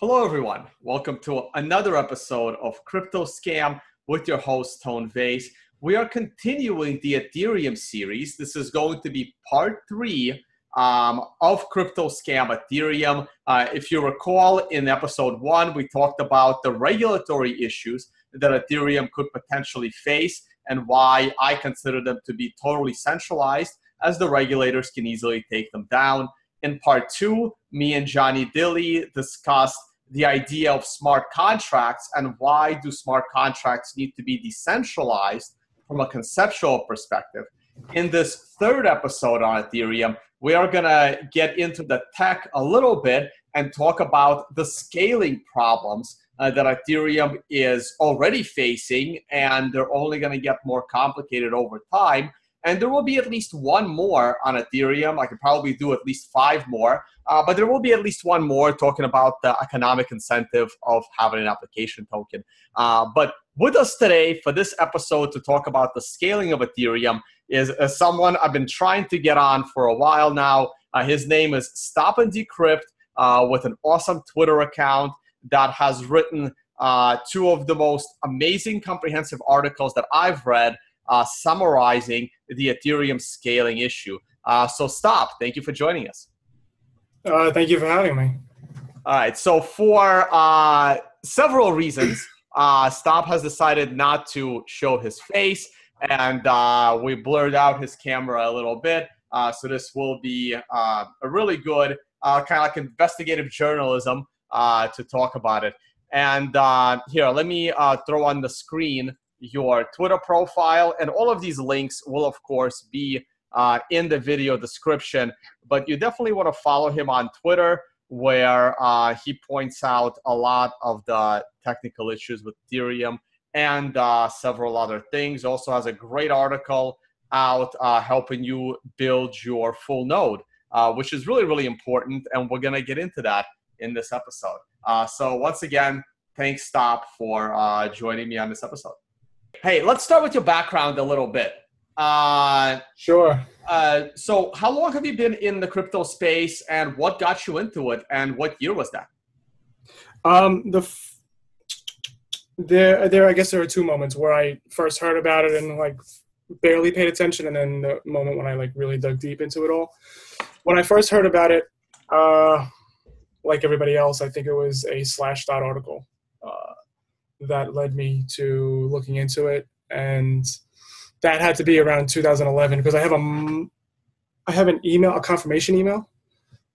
Hello, everyone. Welcome to another episode of Crypto Scam with your host, Tone Vays. We are continuing the Ethereum series. This is going to be part three um, of Crypto Scam Ethereum. Uh, if you recall, in episode one, we talked about the regulatory issues that Ethereum could potentially face and why I consider them to be totally centralized, as the regulators can easily take them down. In part two, me and Johnny Dilley discussed the idea of smart contracts and why do smart contracts need to be decentralized from a conceptual perspective. In this third episode on Ethereum, we are going to get into the tech a little bit and talk about the scaling problems uh, that Ethereum is already facing, and they're only going to get more complicated over time. And there will be at least one more on Ethereum. I could probably do at least five more, uh, but there will be at least one more talking about the economic incentive of having an application token. Uh, but with us today for this episode to talk about the scaling of Ethereum is someone I've been trying to get on for a while now. Uh, his name is StopAndDecrypt uh, with an awesome Twitter account that has written uh, two of the most amazing comprehensive articles that I've read uh, summarizing the Ethereum scaling issue. Uh, so, stop. Thank you for joining us. Uh, thank you for having me. All right. So, for uh, several reasons, uh, Stop has decided not to show his face, and uh, we blurred out his camera a little bit. Uh, so, this will be uh, a really good uh, kind of like investigative journalism uh, to talk about it. And uh, here, let me uh, throw on the screen your Twitter profile. And all of these links will, of course, be uh, in the video description. But you definitely want to follow him on Twitter, where uh, he points out a lot of the technical issues with Ethereum and uh, several other things. Also has a great article out uh, helping you build your full node, uh, which is really, really important. And we're going to get into that in this episode. Uh, so once again, thanks, Stop, for joining me on this episode. Hey, let's start with your background a little bit. Uh, sure. Uh, so, how long have you been in the crypto space, and what got you into it, and what year was that? Um, the f- there, there. I guess there are two moments where I first heard about it and like barely paid attention, and then the moment when I like really dug deep into it all. When I first heard about it, uh, like everybody else, I think it was a Slashdot article that led me to looking into it, and that had to be around 2011 because I have a I have an email, a confirmation email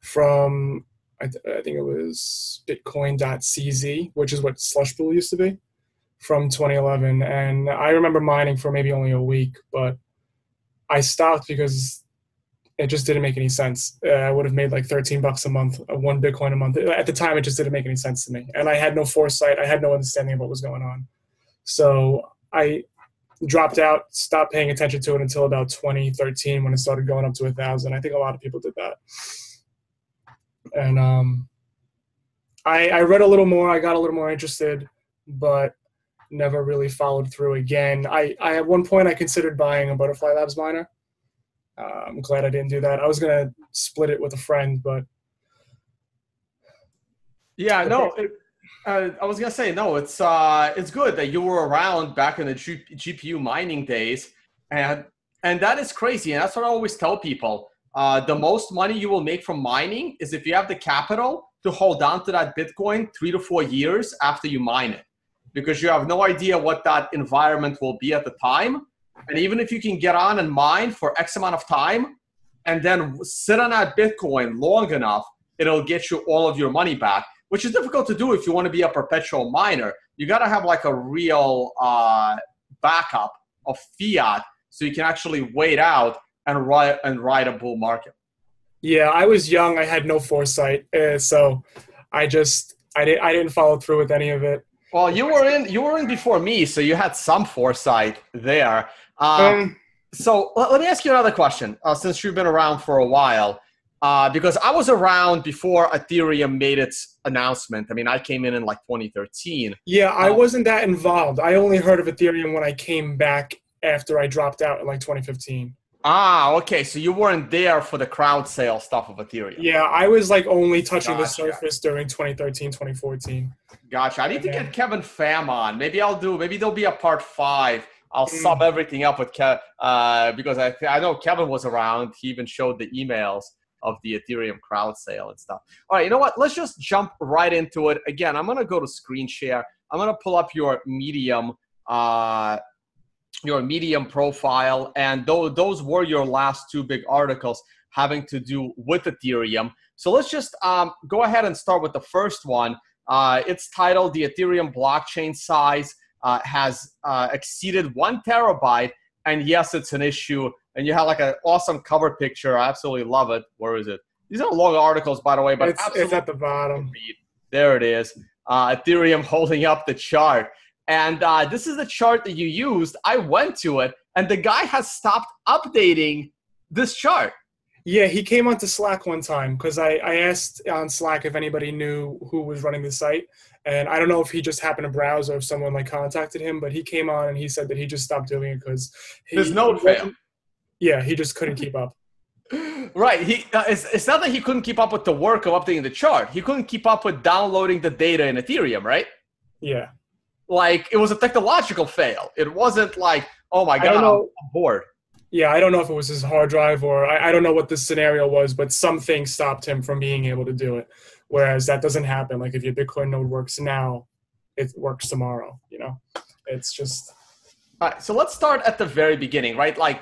from I, th- I think it was Bitcoin.cz, which is what Slushpool used to be from 2011, and I remember mining for maybe only a week, but I stopped because it just didn't make any sense. Uh, I would have made like 13 bucks a month, uh, one Bitcoin a month. At the time, it just didn't make any sense to me. And I had no foresight. I had no understanding of what was going on. So I dropped out, stopped paying attention to it until about 2013 when it started going up to a thousand. I think a lot of people did that. And um, I, I read a little more. I got a little more interested, but never really followed through again. I, I at one point I considered buying a Butterfly Labs miner uh, I'm glad I didn't do that. I was gonna split it with a friend, but yeah, no. It, uh, I was gonna say no. It's uh, it's good that you were around back in the G- GPU mining days, and and that is crazy. And that's what I always tell people. Uh, the most money you will make from mining is if you have the capital to hold on to that Bitcoin three to four years after you mine it, because you have no idea what that environment will be at the time. And even if you can get on and mine for X amount of time and then sit on that Bitcoin long enough, it'll get you all of your money back, which is difficult to do if you want to be a perpetual miner. You got to have like a real uh, backup of fiat so you can actually wait out and ride and ride a bull market. Yeah, I was young. I had no foresight, uh, so I just I didn't I didn't follow through with any of it. Well, you were in you were in before me, so you had some foresight there. Um, so let, let, me ask you another question. Uh, since you've been around for a while, uh, because I was around before Ethereum made its announcement. I mean, I came in in like 2013. Yeah, I um, wasn't that involved. I only heard of Ethereum when I came back after I dropped out in like 2015. Ah, okay. So you weren't there for the crowd sale stuff of Ethereum. Yeah, I was like only touching the surface during 2013, 2014. Gotcha. I need to Yeah. get Kevin Pham on. Maybe I'll do. Maybe there'll be a part five. I'll Mm. sum everything up with Kev uh, because I I know Kevin was around. He even showed the emails of the Ethereum crowd sale and stuff. All right, you know what? Let's just jump right into it. Again, I'm gonna go to screen share. I'm gonna pull up your Medium, uh, your Medium profile, and those those were your last two big articles having to do with Ethereum. So let's just um, go ahead and start with the first one. Uh, it's titled "The Ethereum Blockchain Size uh, Has uh, Exceeded One Terabyte," and yes, it's an issue. And you have like an awesome cover picture. I absolutely love it. Where is it? These are long articles, by the way, but It's, it's at the bottom. There it is. Uh, Ethereum holding up the chart. And uh, this is the chart that you used. I went to it, and the guy has stopped updating this chart. Yeah, he came onto Slack one time because I, I asked on Slack if anybody knew who was running the site. And I don't know if he just happened to browse or if someone like contacted him, but he came on and he said that he just stopped doing it because His node failed. Yeah, he just couldn't keep up. Right. He uh, it's, it's not that he couldn't keep up with the work of updating the chart. He couldn't keep up with downloading the data in Ethereum, right? Yeah. Like it was a technological fail. It wasn't like, oh my I god, I'm bored. Yeah, I don't know if it was his hard drive or I, I don't know what the scenario was, but something stopped him from being able to do it. Whereas that doesn't happen. Like if your Bitcoin node works now, it works tomorrow. You know, it's just All right, so let's start at the very beginning, right? Like,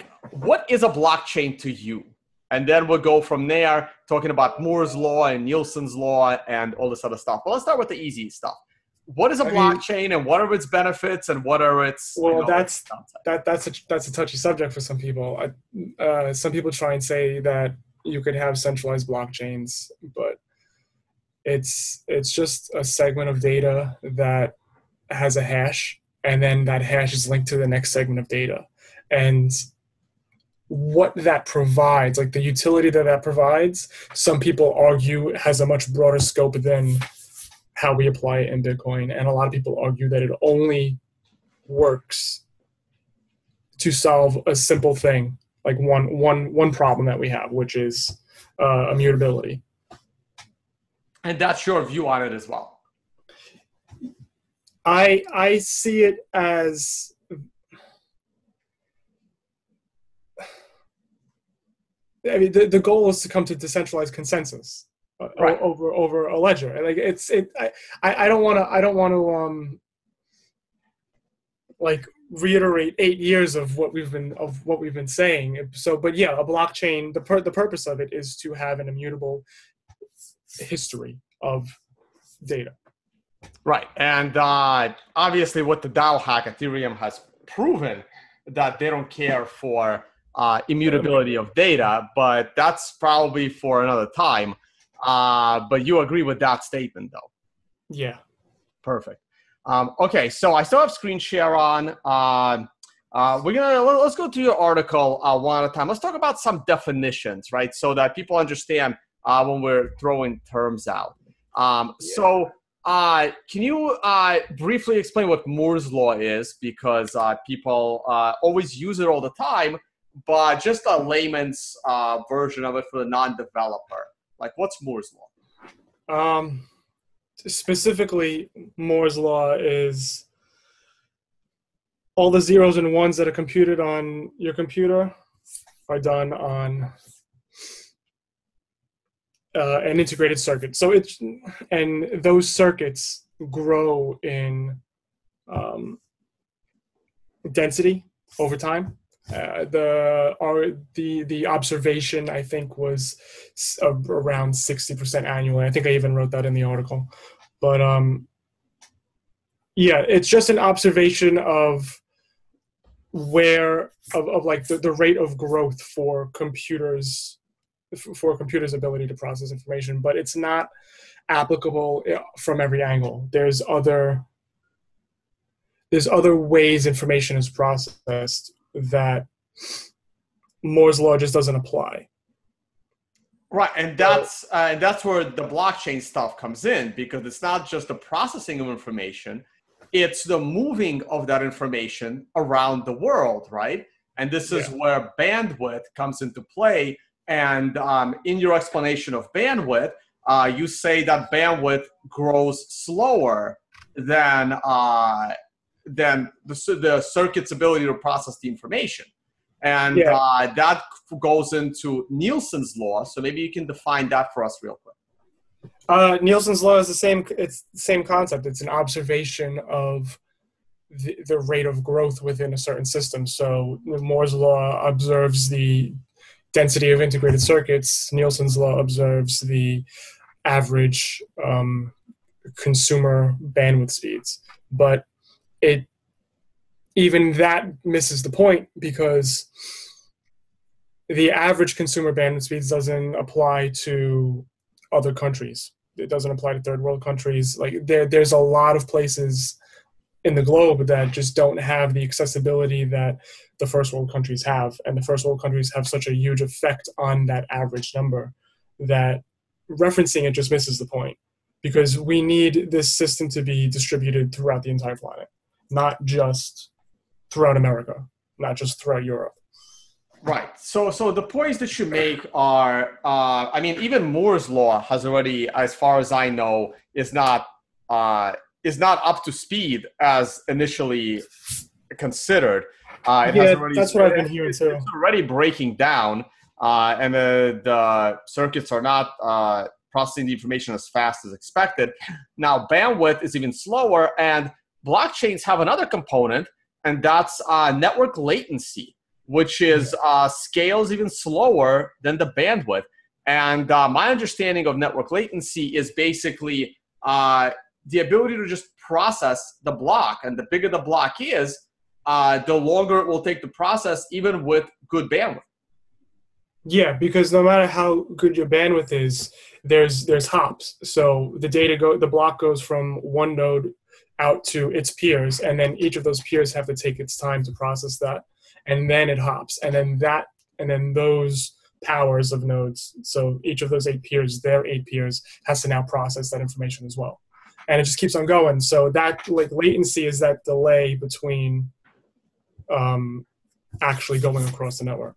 what is a blockchain to you? And then we'll go from there, talking about Moore's law and Nielsen's law and all this other stuff. But let's start with the easy stuff. What is a I mean- blockchain, and what are its benefits, and what are its? you Well, know, that's- that that's a that's a touchy subject for some people. I, uh, some people try and say that you could have centralized blockchains, but it's it's just a segment of data that has a hash, and then that hash is linked to the next segment of data, and what that provides, like the utility that that provides, some people argue has a much broader scope than how we apply it in Bitcoin, and a lot of people argue that it only works to solve a simple thing like one one one problem that we have which is uh, immutability and that's your view on it as well. i i see it as I mean, the, the goal is to come to decentralized consensus uh, Right. over over a ledger. Like it's it. I I I don't want to. I don't want to um like reiterate eight years of what we've been of what we've been saying. So, but yeah, a blockchain. The pur- the purpose of it is to have an immutable history of data. Right, and uh, obviously, what the DAO hack Ethereum has proven that they don't care for uh, immutability of data, but that's probably for another time. Uh, but you agree with that statement, though. Yeah. Perfect. Um, okay, so I still have screen share on. Um uh, we're gonna let- let's go to your article uh, one at a time. Let's talk about some definitions, right, so that people understand uh, when we're throwing terms out. Um, Yeah. So, uh, can you uh, briefly explain what Moore's law is? Because uh, people uh, always use it all the time, but just a layman's uh, version of it for the non-developer. Like, what's Moore's law? Um, specifically, Moore's law is all the zeros and ones that are computed on your computer are done on uh, an integrated circuit. So it's and those circuits grow in um, density over time. Uh, the our, the the observation I think was around sixty percent annually. I think I even wrote that in the article, but um, yeah, it's just an observation of where of, of like the, the rate of growth for computers for computers ability to process information but it's not applicable uh, from every angle there's other there's other ways information is processed that moore's law just doesn't apply Right, and that's uh, and that's where the blockchain stuff comes in because it's not just the processing of information; it's the moving of that information around the world, right? And this is Yeah. where bandwidth comes into play. And um, in your explanation of bandwidth, uh, you say that bandwidth grows slower than uh, than the, the circuit's ability to process the information. And Yeah. uh, that goes into Nielsen's law. So maybe you can define that for us real quick. Uh, Nielsen's law is the same. It's the same concept. It's an observation of the, the rate of growth within a certain system. So Moore's law observes the density of integrated circuits. Nielsen's law observes the average um, consumer bandwidth speeds. But it even that misses the point because the average consumer bandwidth speeds doesn't apply to other countries. It doesn't apply to third world countries. Like there, there's a lot of places in the globe that just don't have the accessibility that the first world countries have, and the first world countries have such a huge effect on that average number that referencing it just misses the point because we need this system to be distributed throughout the entire planet, not just throughout America, not just throughout Europe. Right. So, so the points that you make are, uh, I mean, even Moore's law has already, as far as I know, is not uh, is not up to speed as initially considered. Uh, it has already, that's what I've been hearing it's, too. It's already breaking down, uh, and the, the circuits are not uh, processing the information as fast as expected. Now, bandwidth is even slower, and blockchains have another component, and that's uh, network latency which is uh, scales even slower than the bandwidth. And uh, my understanding of network latency is basically uh, the ability to just process the block. And the bigger the block is, uh, the longer it will take to process, even with good bandwidth. Yeah, because no matter how good your bandwidth is, there's there's hops. So the data go the block goes from one node out to its peers, and then each of those peers have to take its time to process that, and then it hops, and then that and then those powers of nodes. So each of those eight peers, their eight peers, has to now process that information as well, and it just keeps on going. So that like latency is that delay between um, actually going across the network.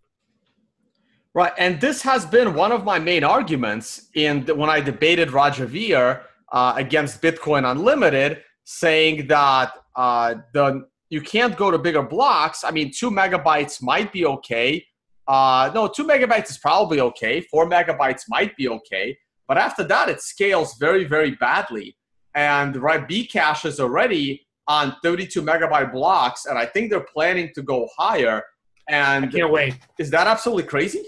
Right, and this has been one of my main arguments in the, when I debated Roger Ver uh, against Bitcoin Unlimited, saying that uh, the you can't go to bigger blocks. I mean, two megabytes might be okay. Uh, no, two megabytes is probably okay. Four megabytes might be okay, but after that, it scales very, very badly. And right, Bcash is already on 32 megabyte blocks, and I think they're planning to go higher. And I can't wait. is that absolutely crazy?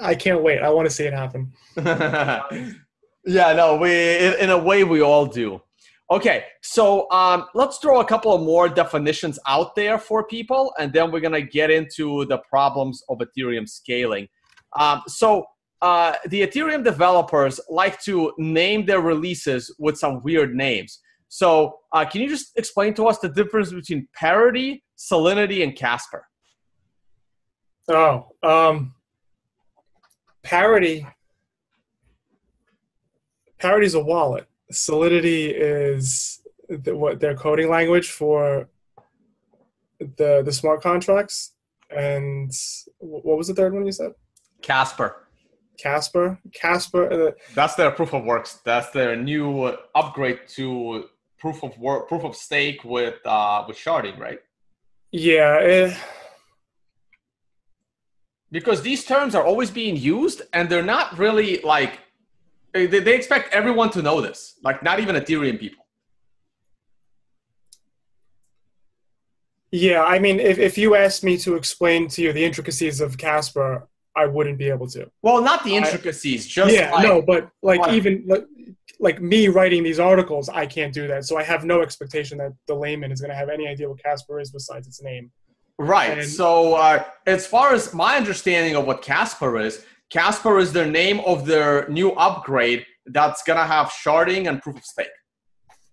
I can't wait. I want to see it happen. yeah, no, we in, in a way we all do. Okay, so um, let's throw a couple of more definitions out there for people, and then we're gonna get into the problems of Ethereum scaling. Um, so uh, the Ethereum developers like to name their releases with some weird names. So uh, can you just explain to us the difference between Parity, Solidity, and Casper? Oh, um, Parity. Parity is a wallet. Solidity is the, what their coding language for the the smart contracts. And what was the third one you said? Casper. Casper. Casper. Uh, That's their proof of works. That's their new upgrade to proof of work, proof of stake with uh, with sharding, right? yeah. eh, Because these terms are always being used, and they're not really like they, they expect everyone to know this, like not even Ethereum people. yeah. I mean, if if you asked me to explain to you the intricacies of Casper, I wouldn't be able to. Well, not the I- intricacies, just yeah, like, no, but like What? even like, like me writing these articles, I can't do that. So I have no expectation that the layman is going to have any idea what Casper is besides its name. Right. And- so, uh, as far as my understanding of what Casper is, Casper is the name of their new upgrade that's gonna have sharding and proof of stake.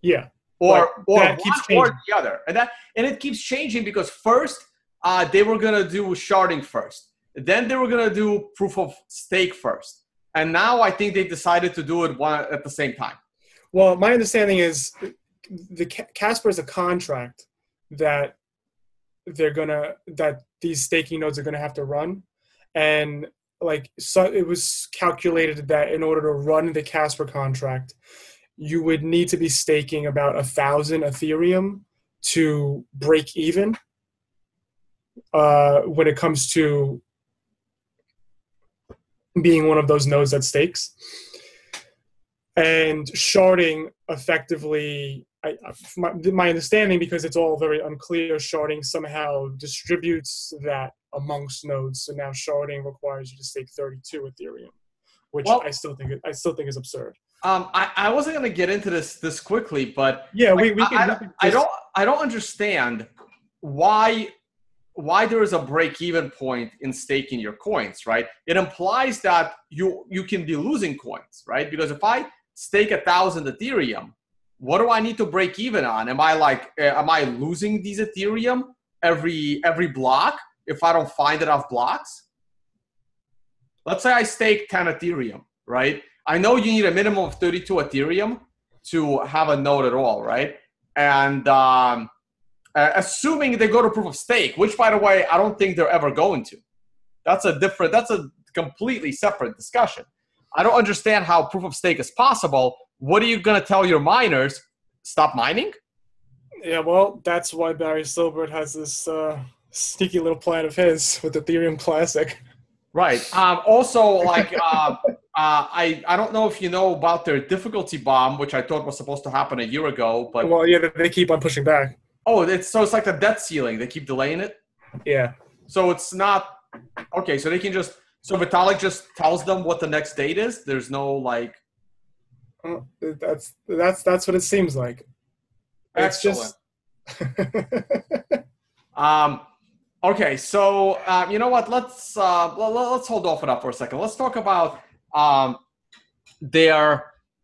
Yeah, or or one keeps or the other, and that and it keeps changing because first uh, they were gonna do sharding first, then they were gonna do proof of stake first, and now I think they decided to do it one at the same time. Well, my understanding is the Casper is a contract that they're gonna that these staking nodes are gonna have to run, and like so it was calculated that in order to run the Casper contract, you would need to be staking about a thousand Ethereum to break even uh, when it comes to being one of those nodes at stakes. And sharding effectively, I, my, my understanding, because it's all very unclear, sharding somehow distributes that amongst nodes. So now sharding requires you to stake 32 Ethereum, which Well- I still think I still think is absurd. Um, I, I wasn't gonna get into this this quickly, but Yeah, we, Like, we I, can. I we I don't I don't understand why why there is a break even point in staking your coins, right? It implies that you you can be losing coins, right? Because if I stake a thousand Ethereum, what do I need to break even on? Am I like uh, am I losing these Ethereum every every block if I don't find enough blocks? Let's say I stake 10 Ethereum, right? I know you need a minimum of 32 Ethereum to have a node at all, right? And um, uh, assuming they go to proof of stake, which by the way, I don't think they're ever going to. That's a different, that's a completely separate discussion. I don't understand how proof of stake is possible. What are you going to tell your miners? Stop mining? Yeah, well, that's why Barry Silbert has this uh, sneaky little plan of his with Ethereum Classic. Right. Um, also, like, uh, uh, I I don't know if you know about their difficulty bomb, which I thought was supposed to happen a year ago, but Well, yeah, they keep on pushing back. Oh, it's so it's like the debt ceiling. They keep delaying it, Yeah. so it's not okay. So they can just so Vitalik just tells them what the next date is. There's no like Uh, That's that's that's what it seems like. It's excellent. just Um, okay, so um, you know what? Let's uh, let's hold off on that for a second. Let's talk about um, their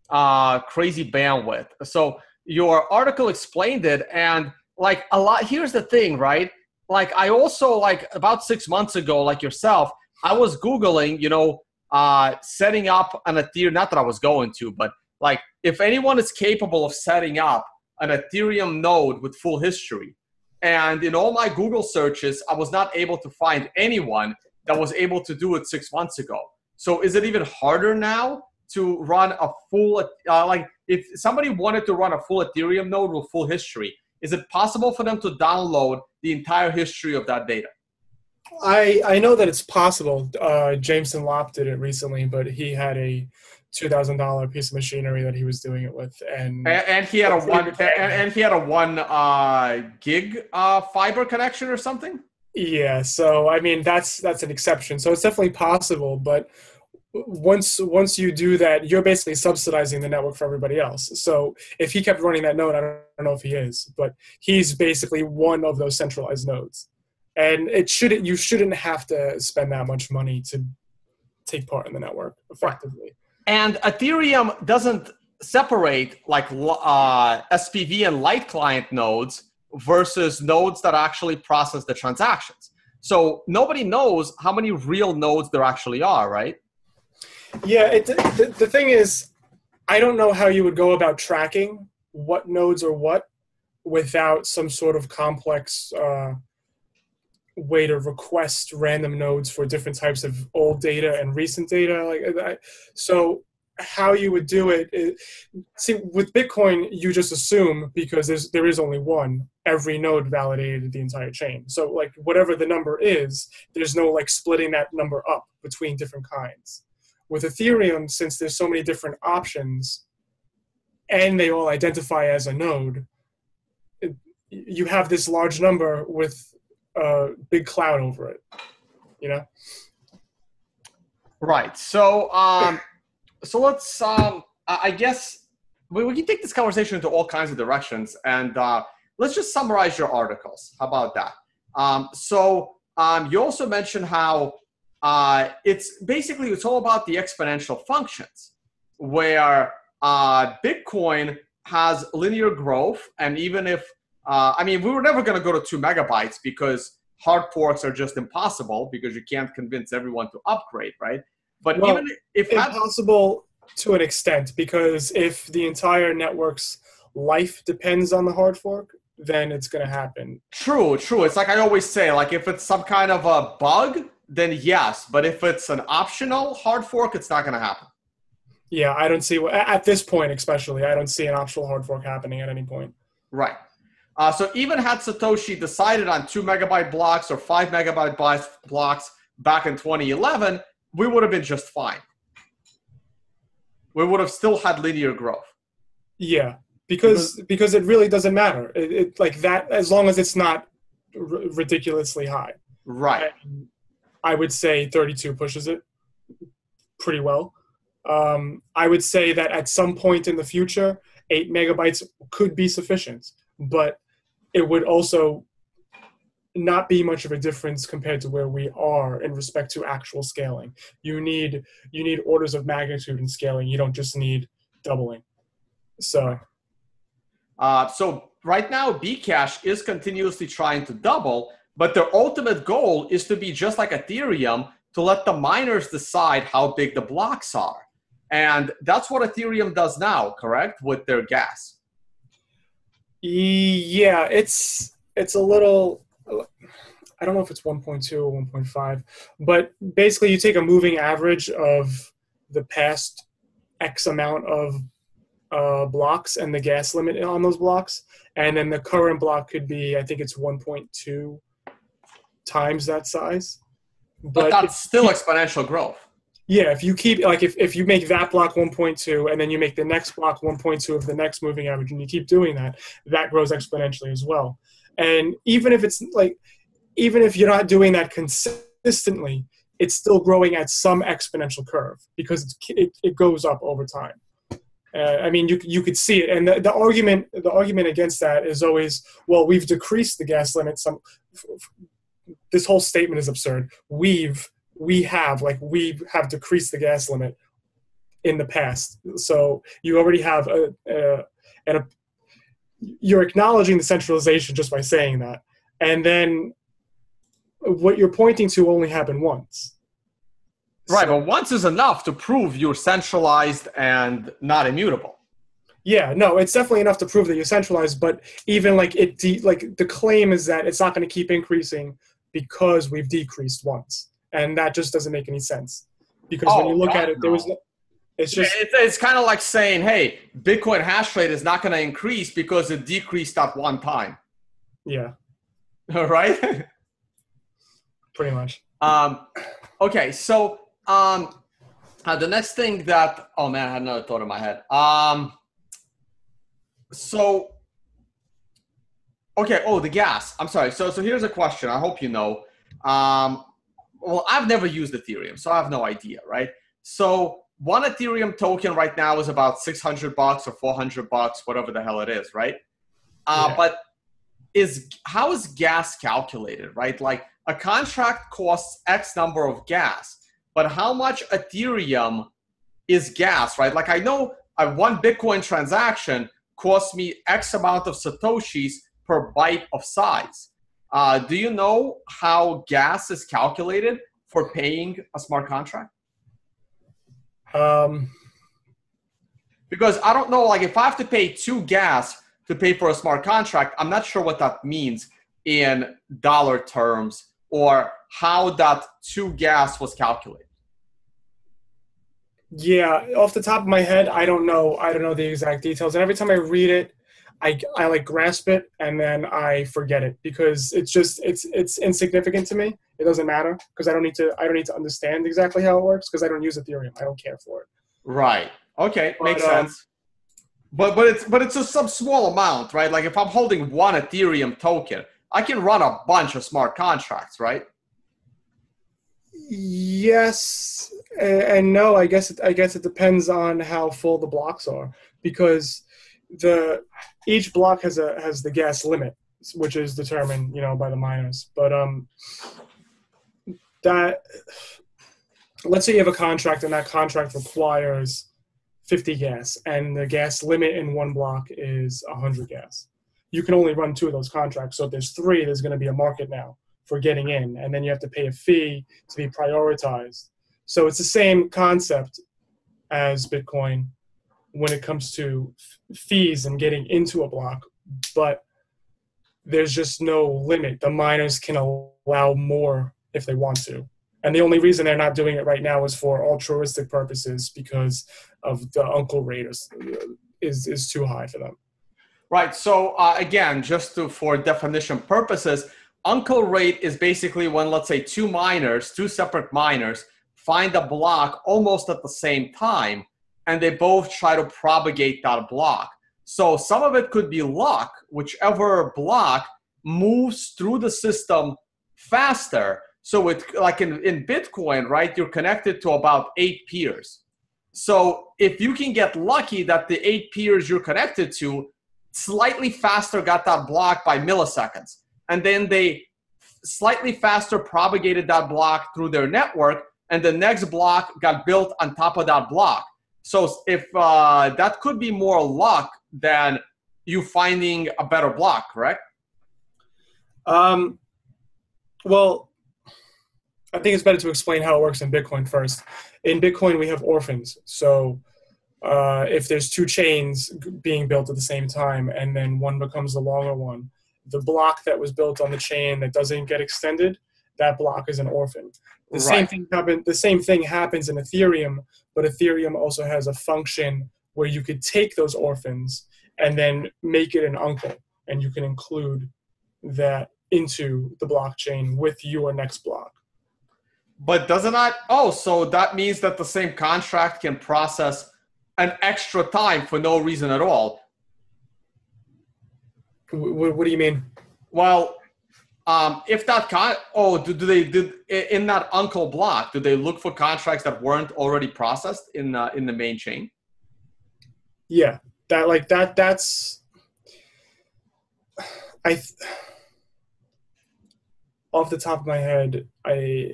uh, crazy bandwidth. So your article explained it, and like a lot. Here's the thing, right? Like I also like about six months ago, like yourself, I was googling, you know, uh, setting up an Ethereum. Not that I was going to, but like if anyone is capable of setting up an Ethereum node with full history. And in all my Google searches, I was not able to find anyone that was able to do it six months ago. So is it even harder now to run a full, uh, like if somebody wanted to run a full Ethereum node with full history, is it possible for them to download the entire history of that data? I I know that it's possible. Uh, Jameson Lopp did it recently, but he had a two thousand dollar piece of machinery that he was doing it with, and And, and he had a one, and, and he had a one uh, gig uh, fiber connection or something. Yeah, so I mean that's that's an exception. So it's definitely possible, but once once you do that, you're basically subsidizing the network for everybody else. So if he kept running that node, I don't, I don't know if he is, but he's basically one of those centralized nodes. And it shouldn't you shouldn't have to spend that much money to take part in the network effectively. And Ethereum doesn't separate like uh, SPV and light client nodes versus nodes that actually process the transactions. So nobody knows how many real nodes there actually are, right? Yeah, it, the, the thing is, I don't know how you would go about tracking what nodes are what without some sort of complex uh, way to request random nodes for different types of old data and recent data. Like, I, so how you would do it see with Bitcoin, you just assume because there's there is only one. Every node validated the entire chain. So like whatever the number is, there's no like splitting that number up between different kinds with Ethereum, since there's so many different options and they all identify as a node, it, you have this large number with a big cloud over it. You know? Right. So, um, so let's. Um, I guess we, we can take this conversation into all kinds of directions, and uh, let's just summarize your articles. How about that? Um, so, um, you also mentioned how uh, it's basically it's all about the exponential functions, where uh, Bitcoin has linear growth, and even if uh, I mean, we were never going to go to two megabytes because hard forks are just impossible because you can't convince everyone to upgrade, right? But Well, even if Impossible to an extent because if the entire network's life depends on the hard fork, then it's going to happen. True, true. It's like I always say, like if it's some kind of a bug, then yes. But if it's an optional hard fork, it's not going to happen. Yeah, I don't see at this point, especially, I don't see an optional hard fork happening at any point. Right. Uh, so even had Satoshi decided on two megabyte blocks or five megabyte blocks back in 2011, we would have been just fine. We would have still had linear growth. Yeah, because because it really doesn't matter. It, it like that as long as it's not r- ridiculously high. Right. And I would say 32 pushes it pretty well. Um, I would say that at some point in the future, eight megabytes could be sufficient, but it would also not be much of a difference compared to where we are in respect to actual scaling. You need you need orders of magnitude in scaling. You don't just need doubling. So uh, so right now, Bcash is continuously trying to double, but their ultimate goal is to be just like Ethereum to let the miners decide how big the blocks are. And that's what Ethereum does now, correct? With their gas. Yeah, it's it's a little I don't know if it's 1.2 or 1.5, but basically you take a moving average of the past X amount of uh, blocks and the gas limit on those blocks, and then the current block could be I think it's 1.2 times that size. But, but that's still exponential growth. Yeah, if you keep like if, if you make that block 1.2 and then you make the next block 1.2 of the next moving average and you keep doing that, that grows exponentially as well. And even if it's like even if you're not doing that consistently, it's still growing at some exponential curve because it, it goes up over time. Uh, I mean, you you could see it, and the, the argument the argument against that is always, well, we've decreased the gas limit. Some this whole statement is absurd. We've we have like we have decreased the gas limit in the past, so you already have a, a and a, you're acknowledging the centralization just by saying that, and then what you're pointing to only happened once. Right, so, but once is enough to prove you're centralized and not immutable. Yeah, no, it's definitely enough to prove that you're centralized. But even like it, de- like the claim is that it's not going to keep increasing because we've decreased once, and that just doesn't make any sense. Because oh, when you look God, at it, there was no, it's just it's, it's kind of like saying, "Hey, Bitcoin hash rate is not going to increase because it decreased at one time." Yeah. All right. Pretty much. Um, okay, so um, uh, the next thing that oh man, I had another thought in my head. Um, so okay, oh the gas. I'm sorry. So so here's a question. I hope you know. Um, well, I've never used Ethereum, so I have no idea, right? So one Ethereum token right now is about 600 bucks or 400 bucks, whatever the hell it is, right? Uh, yeah. But is how is gas calculated, right? Like a contract costs X number of gas but how much Ethereum is gas, right? Like I know a one Bitcoin transaction costs me X amount of Satoshis per byte of size. Uh, do you know how gas is calculated for paying a smart contract? Um, because I don't know, like if I have to pay two gas to pay for a smart contract, I'm not sure what that means in dollar terms or how that two gas was calculated. Yeah, off the top of my head, I don't know. I don't know the exact details. And every time I read it, I, I like grasp it and then I forget it because it's just it's it's insignificant to me. It doesn't matter because I don't need to I don't need to understand exactly how it works because I don't use Ethereum. I don't care for it. Right. Okay, but, makes um, sense. But but it's but it's a some small amount, right? Like if I'm holding one Ethereum token, I can run a bunch of smart contracts, right? Yes and, and no. I guess it, I guess it depends on how full the blocks are because the each block has a has the gas limit, which is determined you know by the miners. But um, that let's say you have a contract and that contract requires 50 gas and the gas limit in one block is 100 gas you can only run two of those contracts so if there's three there's going to be a market now for getting in, and then you have to pay a fee to be prioritized. So it's the same concept as Bitcoin when it comes to fees and getting into a block, but there's just no limit. The miners can allow more if they want to. And the only reason they're not doing it right now is for altruistic purposes because of the uncle rate is, is, is too high for them. Right. So uh, again, just to, for definition purposes, uncle rate is basically when let's say two miners, two separate miners, find a block almost at the same time, and they both try to propagate that block. So some of it could be luck, whichever block moves through the system faster. So it like in, in Bitcoin, right? You're connected to about eight peers. So if you can get lucky that the eight peers you're connected to slightly faster got that block by milliseconds, and then they slightly faster propagated that block through their network, and the next block got built on top of that block. So if uh, that could be more luck than you finding a better block, correct? Um, well, I think it's better to explain how it works in Bitcoin first. In Bitcoin, we have orphans. So uh, if there's two chains being built at the same time and then one becomes the longer one, the block that was built on the chain that doesn't get extended, that block is an orphan. The right. same thing happen, The same thing happens in Ethereum, but Ethereum also has a function where you could take those orphans and then make it an uncle, and you can include that into the blockchain with your next block. But doesn't that? Oh, so that means that the same contract can process an extra time for no reason at all. What, what do you mean? Well, um, if that con oh do, do they did in that uncle block do they look for contracts that weren't already processed in uh, in the main chain? Yeah, that like that that's I off the top of my head I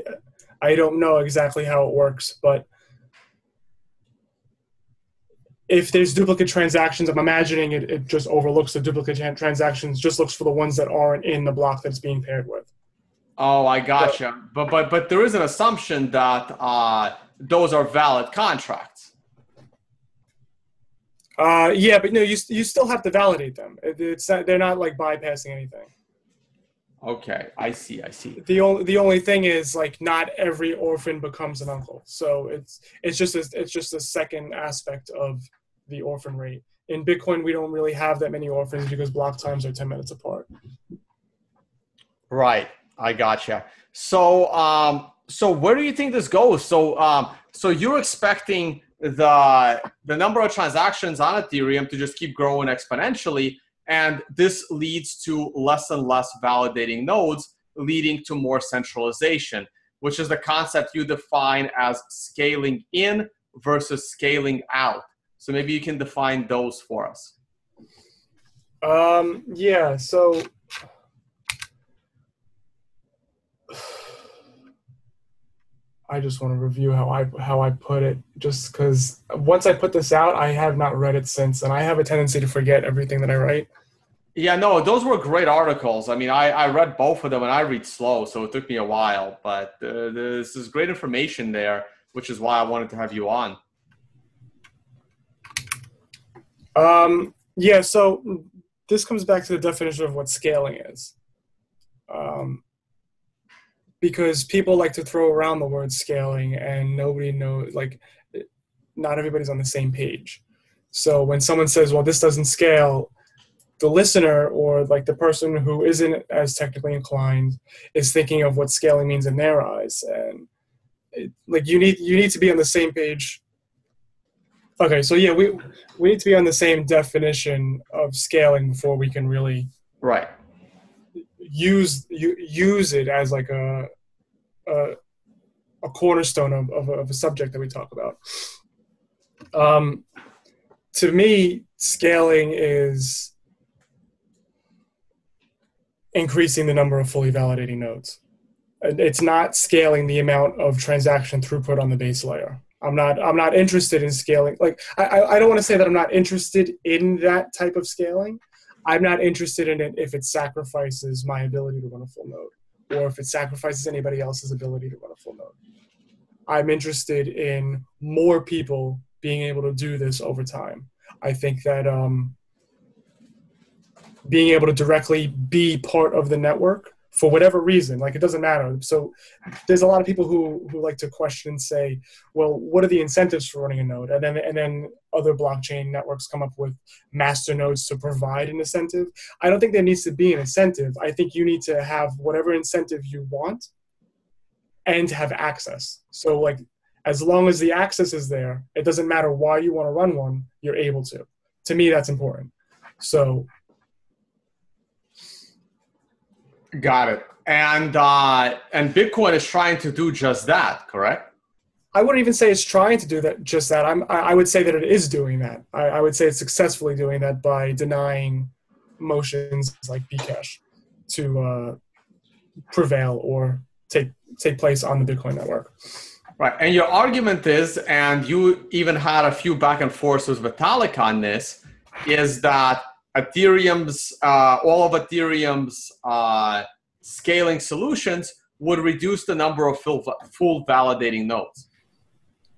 I don't know exactly how it works, but if there's duplicate transactions, I'm imagining it, it just overlooks the duplicate transactions, just looks for the ones that aren't in the block that it's being paired with. Oh, I gotcha. But but but there is an assumption that uh, those are valid contracts. Uh, yeah, but no, you you still have to validate them. It's not, they're not like bypassing anything. Okay, I see. I see. The only the only thing is like not every orphan becomes an uncle, so it's it's just a, it's just a second aspect of the orphan rate. In Bitcoin, we don't really have that many orphans because block times are ten minutes apart. Right, I gotcha. So, um, so where do you think this goes? So, um, so you're expecting the the number of transactions on Ethereum to just keep growing exponentially and this leads to less and less validating nodes, leading to more centralization, which is the concept you define as scaling in versus scaling out. So maybe you can define those for us. Um, yeah, so I just want to review how I how I put it, just because once I put this out, I have not read it since, and I have a tendency to forget everything that I write. Yeah, no, those were great articles. I mean, I, I read both of them and I read slow, so it took me a while. But uh, this is great information there, which is why I wanted to have you on. Um, yeah, so this comes back to the definition of what scaling is. Um, because people like to throw around the word scaling and nobody knows, like, not everybody's on the same page. So when someone says, well, this doesn't scale, the listener or like the person who isn't as technically inclined is thinking of what scaling means in their eyes and it, like you need you need to be on the same page okay so yeah we we need to be on the same definition of scaling before we can really right use you, use it as like a a, a cornerstone of, of, of a subject that we talk about um to me scaling is increasing the number of fully validating nodes. It's not scaling the amount of transaction throughput on the base layer. I'm not I'm not interested in scaling. Like I, I don't want to say that I'm not interested in that type of scaling. I'm not interested in it if it sacrifices my ability to run a full node or if it sacrifices anybody else's ability to run a full node. I'm interested in more people being able to do this over time. I think that um, being able to directly be part of the network for whatever reason like it doesn't matter. So there's a lot of people who who like to question and say well what are the incentives for running a node? And then and then other blockchain networks come up with master nodes to provide an incentive. I don't think there needs to be an incentive. I think you need to have whatever incentive you want and have access. So like as long as the access is there it doesn't matter why you want to run one you're able to. To me that's important. So Got it. And uh, and Bitcoin is trying to do just that, correct? I wouldn't even say it's trying to do that. Just that. I'm. I would say that it is doing that. I, I would say it's successfully doing that by denying motions like Bcash to uh, prevail or take take place on the Bitcoin network. Right. And your argument is, and you even had a few back and forths with Vitalik on this, is that Ethereum's uh, all of Ethereum's uh, scaling solutions would reduce the number of full, full validating nodes.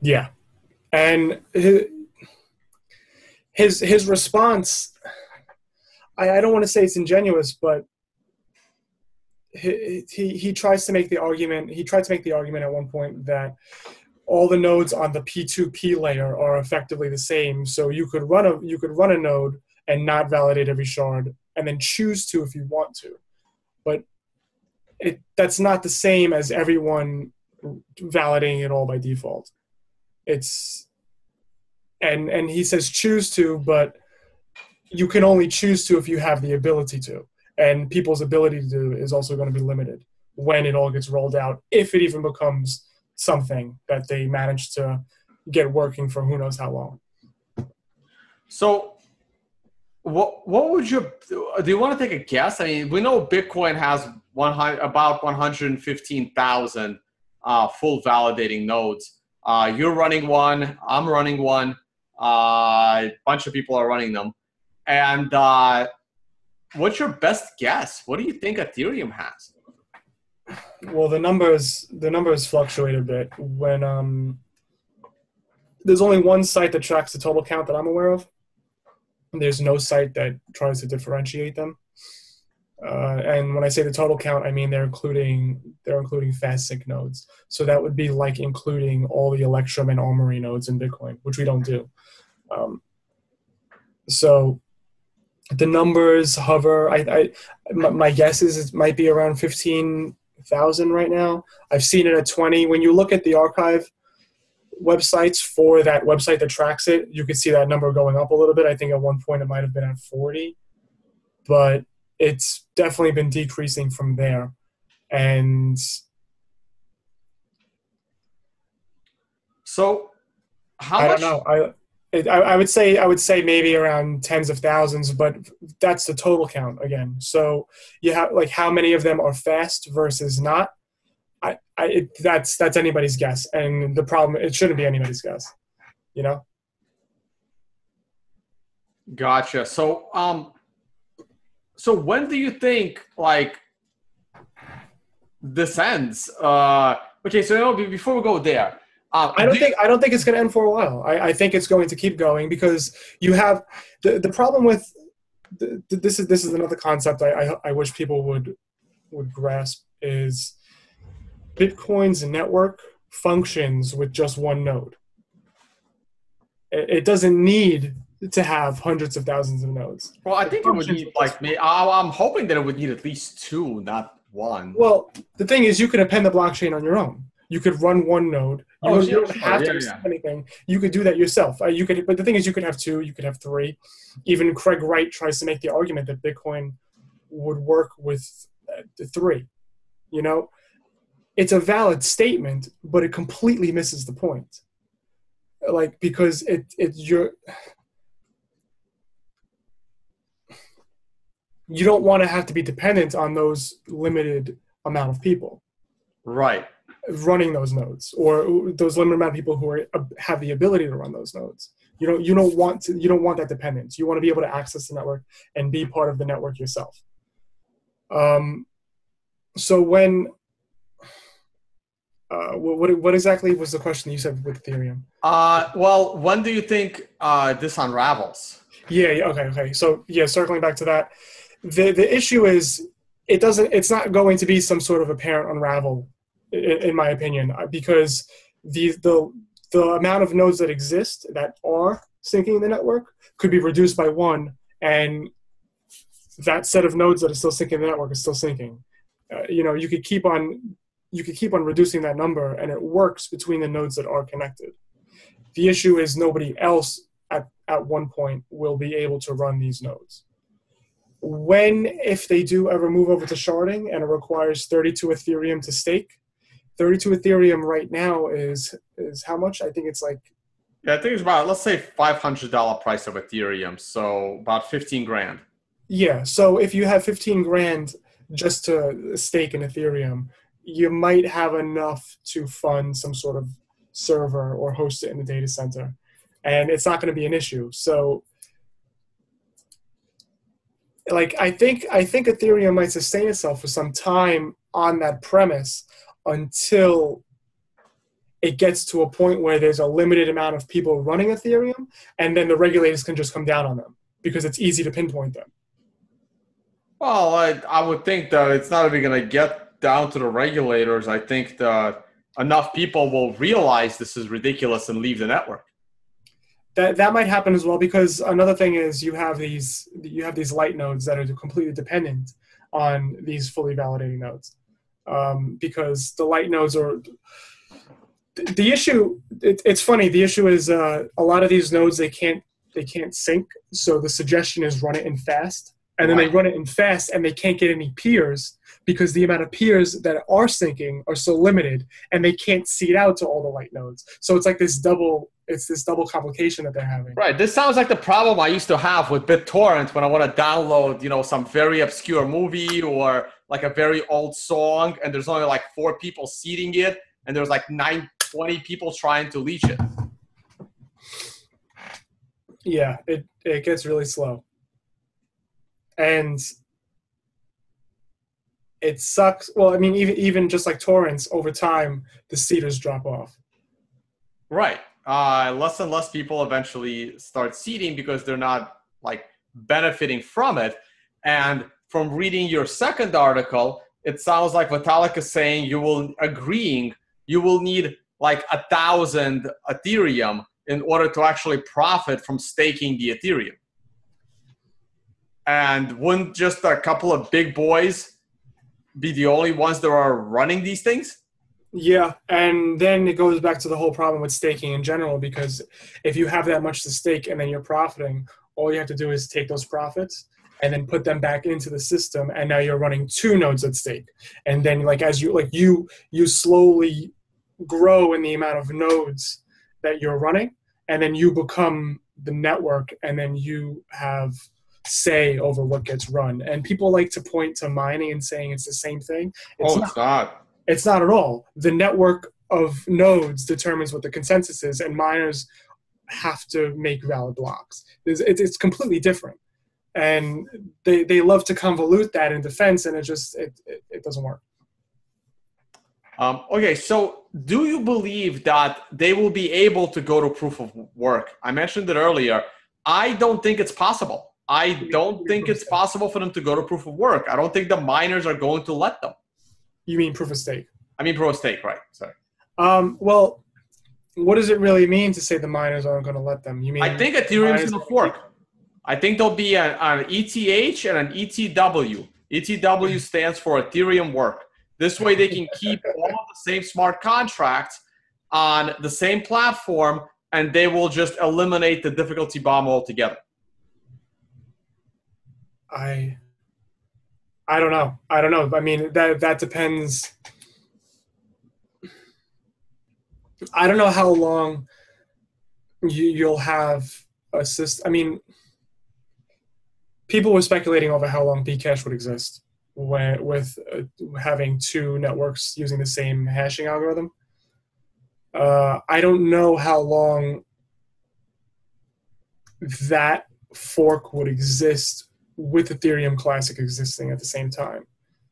Yeah, and his his, response, I, I don't want to say it's ingenuous, but he, he he tries to make the argument. He tried to make the argument at one point that all the nodes on the P2P layer are effectively the same. So you could run a you could run a node and not validate every shard and then choose to if you want to. But it that's not the same as everyone validating it all by default. It's and and he says choose to, but you can only choose to if you have the ability to. And people's ability to do is also going to be limited when it all gets rolled out, if it even becomes something that they manage to get working for who knows how long. So what what would you do? You want to take a guess? I mean, we know Bitcoin has one about one hundred fifteen thousand uh, full validating nodes. Uh, you're running one. I'm running one. Uh, a bunch of people are running them. And uh, what's your best guess? What do you think Ethereum has? Well, the numbers the numbers fluctuate a bit. When um, there's only one site that tracks the total count that I'm aware of there's no site that tries to differentiate them. Uh, and when I say the total count, I mean they're including they're including fast sync nodes. So that would be like including all the Electrum and Armory nodes in Bitcoin, which we don't do. Um, so the numbers hover. I, I my guess is it might be around fifteen thousand right now. I've seen it at twenty. When you look at the archive, websites for that website that tracks it, you could see that number going up a little bit. I think at one point it might have been at 40, but it's definitely been decreasing from there. And so, how I much? don't know. I, it, I, I would say I would say maybe around tens of thousands, but that's the total count again. So you have like how many of them are fast versus not I, I it, that's that's anybody's guess, and the problem it shouldn't be anybody's guess, you know. Gotcha. So, um, so when do you think like this ends? Uh, okay, so you know, before we go there, uh, I don't think I don't think it's going to end for a while. I, I, think it's going to keep going because you have the the problem with the, this is this is another concept I, I, I wish people would would grasp is Bitcoin's network functions with just one node. It doesn't need to have hundreds of thousands of nodes. Well, I think it, it would need like me. I'm hoping that it would need at least two, not one. Well, the thing is, you could append the blockchain on your own. You could run one node. You, oh, don't, you don't have yeah, to yeah. anything. You could do that yourself. Uh, you could, but the thing is, you could have two. You could have three. Even Craig Wright tries to make the argument that Bitcoin would work with uh, three. You know, it's a valid statement, but it completely misses the point. Like because it it you're you don't want to have to be dependent on those limited amount of people. Right. Running those nodes or those limited amount of people who are have the ability to run those nodes. You don't you don't want to you don't want that dependence. You want to be able to access the network and be part of the network yourself. Um, so when uh, what, what exactly was the question you said with Ethereum? Uh, well, when do you think uh, this unravels? Yeah, yeah, okay, okay. So, yeah, circling back to that, the the issue is it doesn't it's not going to be some sort of apparent unravel in, in my opinion uh, because the the the amount of nodes that exist that are syncing the network could be reduced by one and that set of nodes that are still syncing the network is still syncing uh, you know you could keep on you could keep on reducing that number and it works between the nodes that are connected. The issue is nobody else at, at one point will be able to run these nodes. When if they do ever move over to sharding and it requires 32 ethereum to stake 32 ethereum right now is is how much? I think it's like Yeah, I think it's about let's say five hundred dollar price of Ethereum, so about fifteen grand. yeah so if you have 15 grand just to stake in ethereum you might have enough to fund some sort of server or host it in the data center. And it's not going to be an issue. So like i think i think ethereum might sustain itself for some time on that premise until it gets to a point where there's a limited amount of people running ethereum and then the regulators can just come down on them because it's easy to pinpoint them. Well, I I would think that it's not even going to get down to the regulators. I think that enough people will realize this is ridiculous and leave the network. that that might happen as well because another thing is you have these you have these light nodes that are completely dependent on these fully validating nodes um, because the light nodes are the, issue it, it's funny the issue is uh, a lot of these nodes they can't they can't sync so the suggestion is run it in fast and then they run it in fast and they can't get any peers because the amount of peers that are syncing are so limited and they can't seed out to all the light nodes so it's like this double it's this double complication that they're having Right. This sounds like the problem I used to have with BitTorrent when I want to download, you know, some very obscure movie or like a very old song, and there's only like four people seeding it, and there's like nine, 20 people trying to leech it. yeah it, it gets really slow and it sucks well i mean even even just like torrents over time the seeders drop off Right. Uh, less and less people eventually start seeding because they're not like benefiting from it. And from reading your second article, it sounds like Vitalik is saying you will agreeing you will need like a thousand Ethereum in order to actually profit from staking the Ethereum. And wouldn't just a couple of big boys be the only ones that are running these things? yeah and then it goes back to the whole problem with staking in general because if you have that much to stake and then you're profiting all you have to do is take those profits and then put them back into the system and now you're running two nodes at stake and then like as you like you you slowly grow in the amount of nodes that you're running and then you become the network and then you have say over what gets run and people like to point to mining and saying it's the same thing it's oh, not it's not. it's not at all. The network of nodes determines what the consensus is, and miners have to make valid blocks. It's, it's, completely different, and they they love to convolute that in defense, and it just it, it, it doesn't work. Um, okay, so do you believe that they will be able to go to proof of work? I mentioned it earlier. I don't think it's possible. I don't think it's possible for them to go to proof of work. I don't think the miners are going to let them. You mean proof of stake? I mean, proof of stake, right? Sorry. Um, well, what does it really mean to say the miners aren't going to let them? You mean I think Ethereum's going to fork. I think there'll be an, an ETH and an ETW. ETW stands for Ethereum Work. This way, they can keep all of the same smart contracts on the same platform, and they will just eliminate the difficulty bomb altogether. I I don't know. I don't know. I mean that that depends. I don't know how long you, you'll have a system. I mean, people were speculating over how long Bcash would exist when, with uh, having two networks using the same hashing algorithm. Uh, I don't know how long that fork would exist with Ethereum Classic existing at the same time.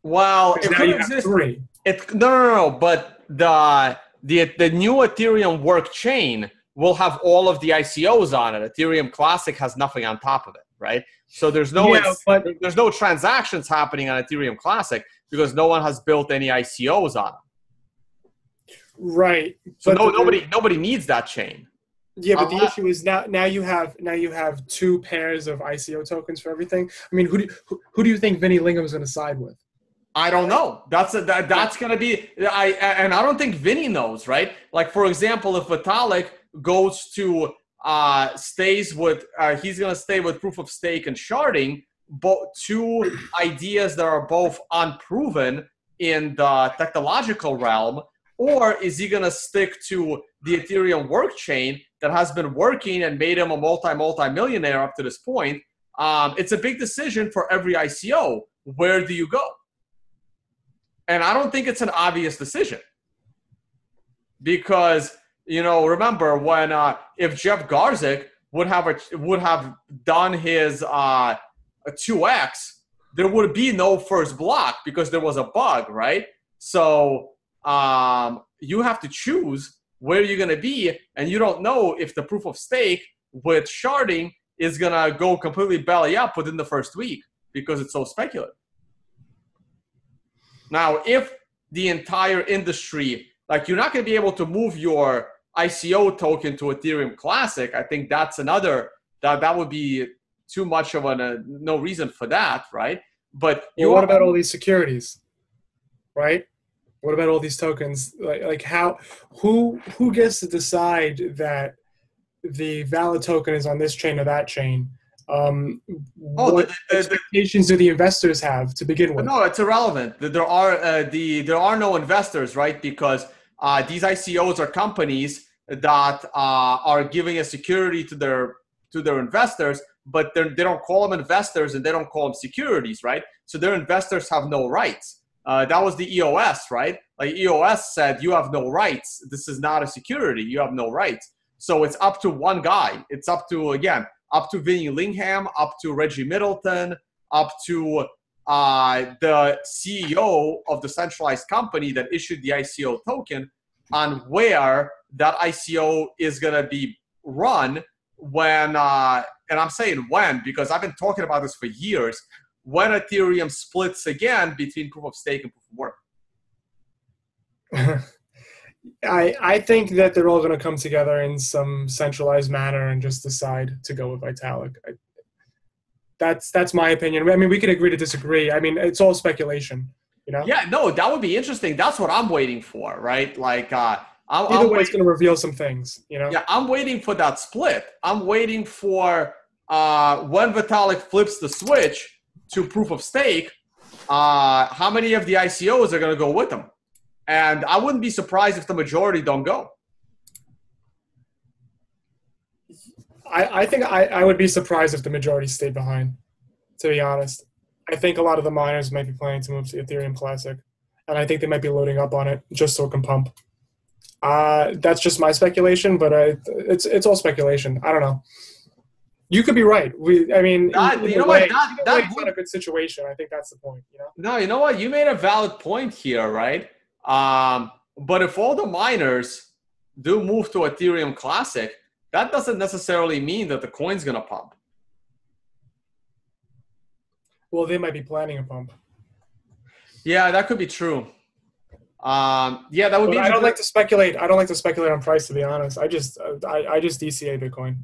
Well, it Now could you have exist. three. It, no, no, no, no. But the the the new Ethereum Work chain will have all of the ICOs on it. Ethereum Classic has nothing on top of it. right? So there's no Yeah, but- there's no transactions happening on Ethereum Classic because no one has built any ICOs on it. Right. So no, nobody nobody needs that chain. Yeah, but the issue is now now you have now you have two pairs of ICO tokens for everything. I mean, who do who, who do you think Vinny Lingham is going to side with? I don't know. That's a, that, that's gonna be I and I don't think Vinny knows, right? Like for example, if Vitalik goes to uh stays with uh, he's gonna stay with proof of stake and sharding, but two ideas that are both unproven in the technological realm, or is he gonna stick to the Ethereum work chain that has been working and made him a multi multi millionaire up to this point? Um, it's a big decision for every ICO. Where do you go? And I don't think it's an obvious decision because you know remember when uh, if Jeff Garzik would have a, would have done his uh, two X, there would be no first block because there was a bug, right? So um, you have to choose where you're going to be, and you don't know if the proof of stake with sharding is going to go completely belly up within the first week because it's so speculative. Now, if the entire industry, like you're not going to be able to move your ICO token to Ethereum Classic, I think that's another that that would be too much of a uh, no reason for that, right? But you what about all these securities? Right? What about all these tokens? Like like how who who gets to decide that the valid token is on this chain or that chain? Um, Oh, what the- the- the- expectations do the investors have to begin with? No, it's irrelevant. There are uh, the there are no investors, right? Because uh, these ICOs are companies that uh, are giving a security to their to their investors, but they don't call them investors and they don't call them securities, right? So their investors have no rights. Uh, that was the EOS, right? Like EOS said, you have no rights. This is not a security. You have no rights. So it's up to one guy. It's up to again up to Vinny Lingham, up to Reggie Middleton, up to uh, the CEO of the centralized company that issued the ICO token on where that ICO is going to be run when, uh, and I'm saying when because I've been talking about this for years, when Ethereum splits again between proof of stake and proof of work. I I think that they're all going to come together in some centralized manner and just decide to go with Vitalik. I, that's that's my opinion. I mean, we could agree to disagree. I mean, it's all speculation. You know. Yeah, no, that would be interesting. That's what I'm waiting for, right? Like, uh, I'm, Either I'm way, it's going to reveal some things. You know. Yeah, I'm waiting for that split. I'm waiting for uh, when Vitalik flips the switch to proof of stake. Uh, how many of the ICOs are going to go with them? And I wouldn't be surprised if the majority don't go. I, I think I, I would be surprised if the majority stayed behind, to be honest. I think a lot of the miners might be planning to move to Ethereum Classic, and I think they might be loading up on it just so it can pump. Uh, that's just my speculation, but I, it's it's all speculation. I don't know. You could be right. We, I mean, That- you know what, way- that- either that would- not a good situation. I think that's the point. You know. No, you know what? You made a valid point here, right? Um, but if all the miners do move to Ethereum Classic, that doesn't necessarily mean that the coin's going to pump. Well, they might be planning a pump. Yeah, that could be true. Um, yeah, that would But be. I don't like to speculate. I don't like to speculate on price, to be honest. I just I, I just DCA Bitcoin.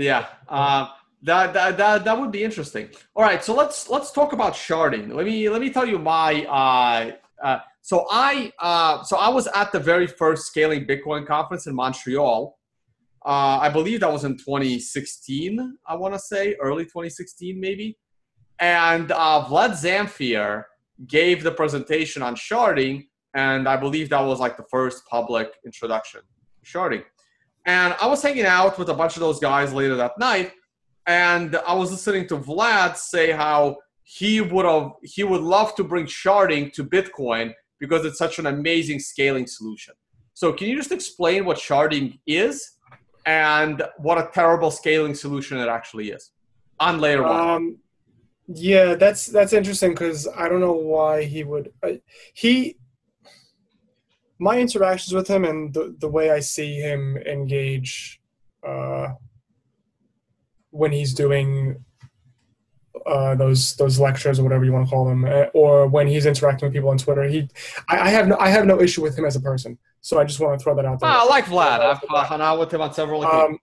Yeah, uh, that, that that that would be interesting. All right, so let's let's talk about sharding. Let me let me tell you my. Uh, uh, so I uh, so I was at the very first scaling Bitcoin conference in Montreal. Uh, I believe that was in 2016. I want to say early 2016 maybe. And uh, Vlad Zamfir gave the presentation on sharding, and I believe that was like the first public introduction to sharding. And I was hanging out with a bunch of those guys later that night, and I was listening to Vlad say how he would have he would love to bring sharding to Bitcoin because it's such an amazing scaling solution. So can you just explain what sharding is and what a terrible scaling solution it actually is on layer one? Um, yeah, that's that's interesting because I don't know why he would. Uh, he, my interactions with him and the the way I see him engage, uh, when he's doing uh, those those lectures or whatever you want to call them, uh, or when he's interacting with people on Twitter. He, I, I have no I have no issue with him as a person. So I just want to throw that out there. Ah, I like Vlad. I've uh, hung out with him on several occasions.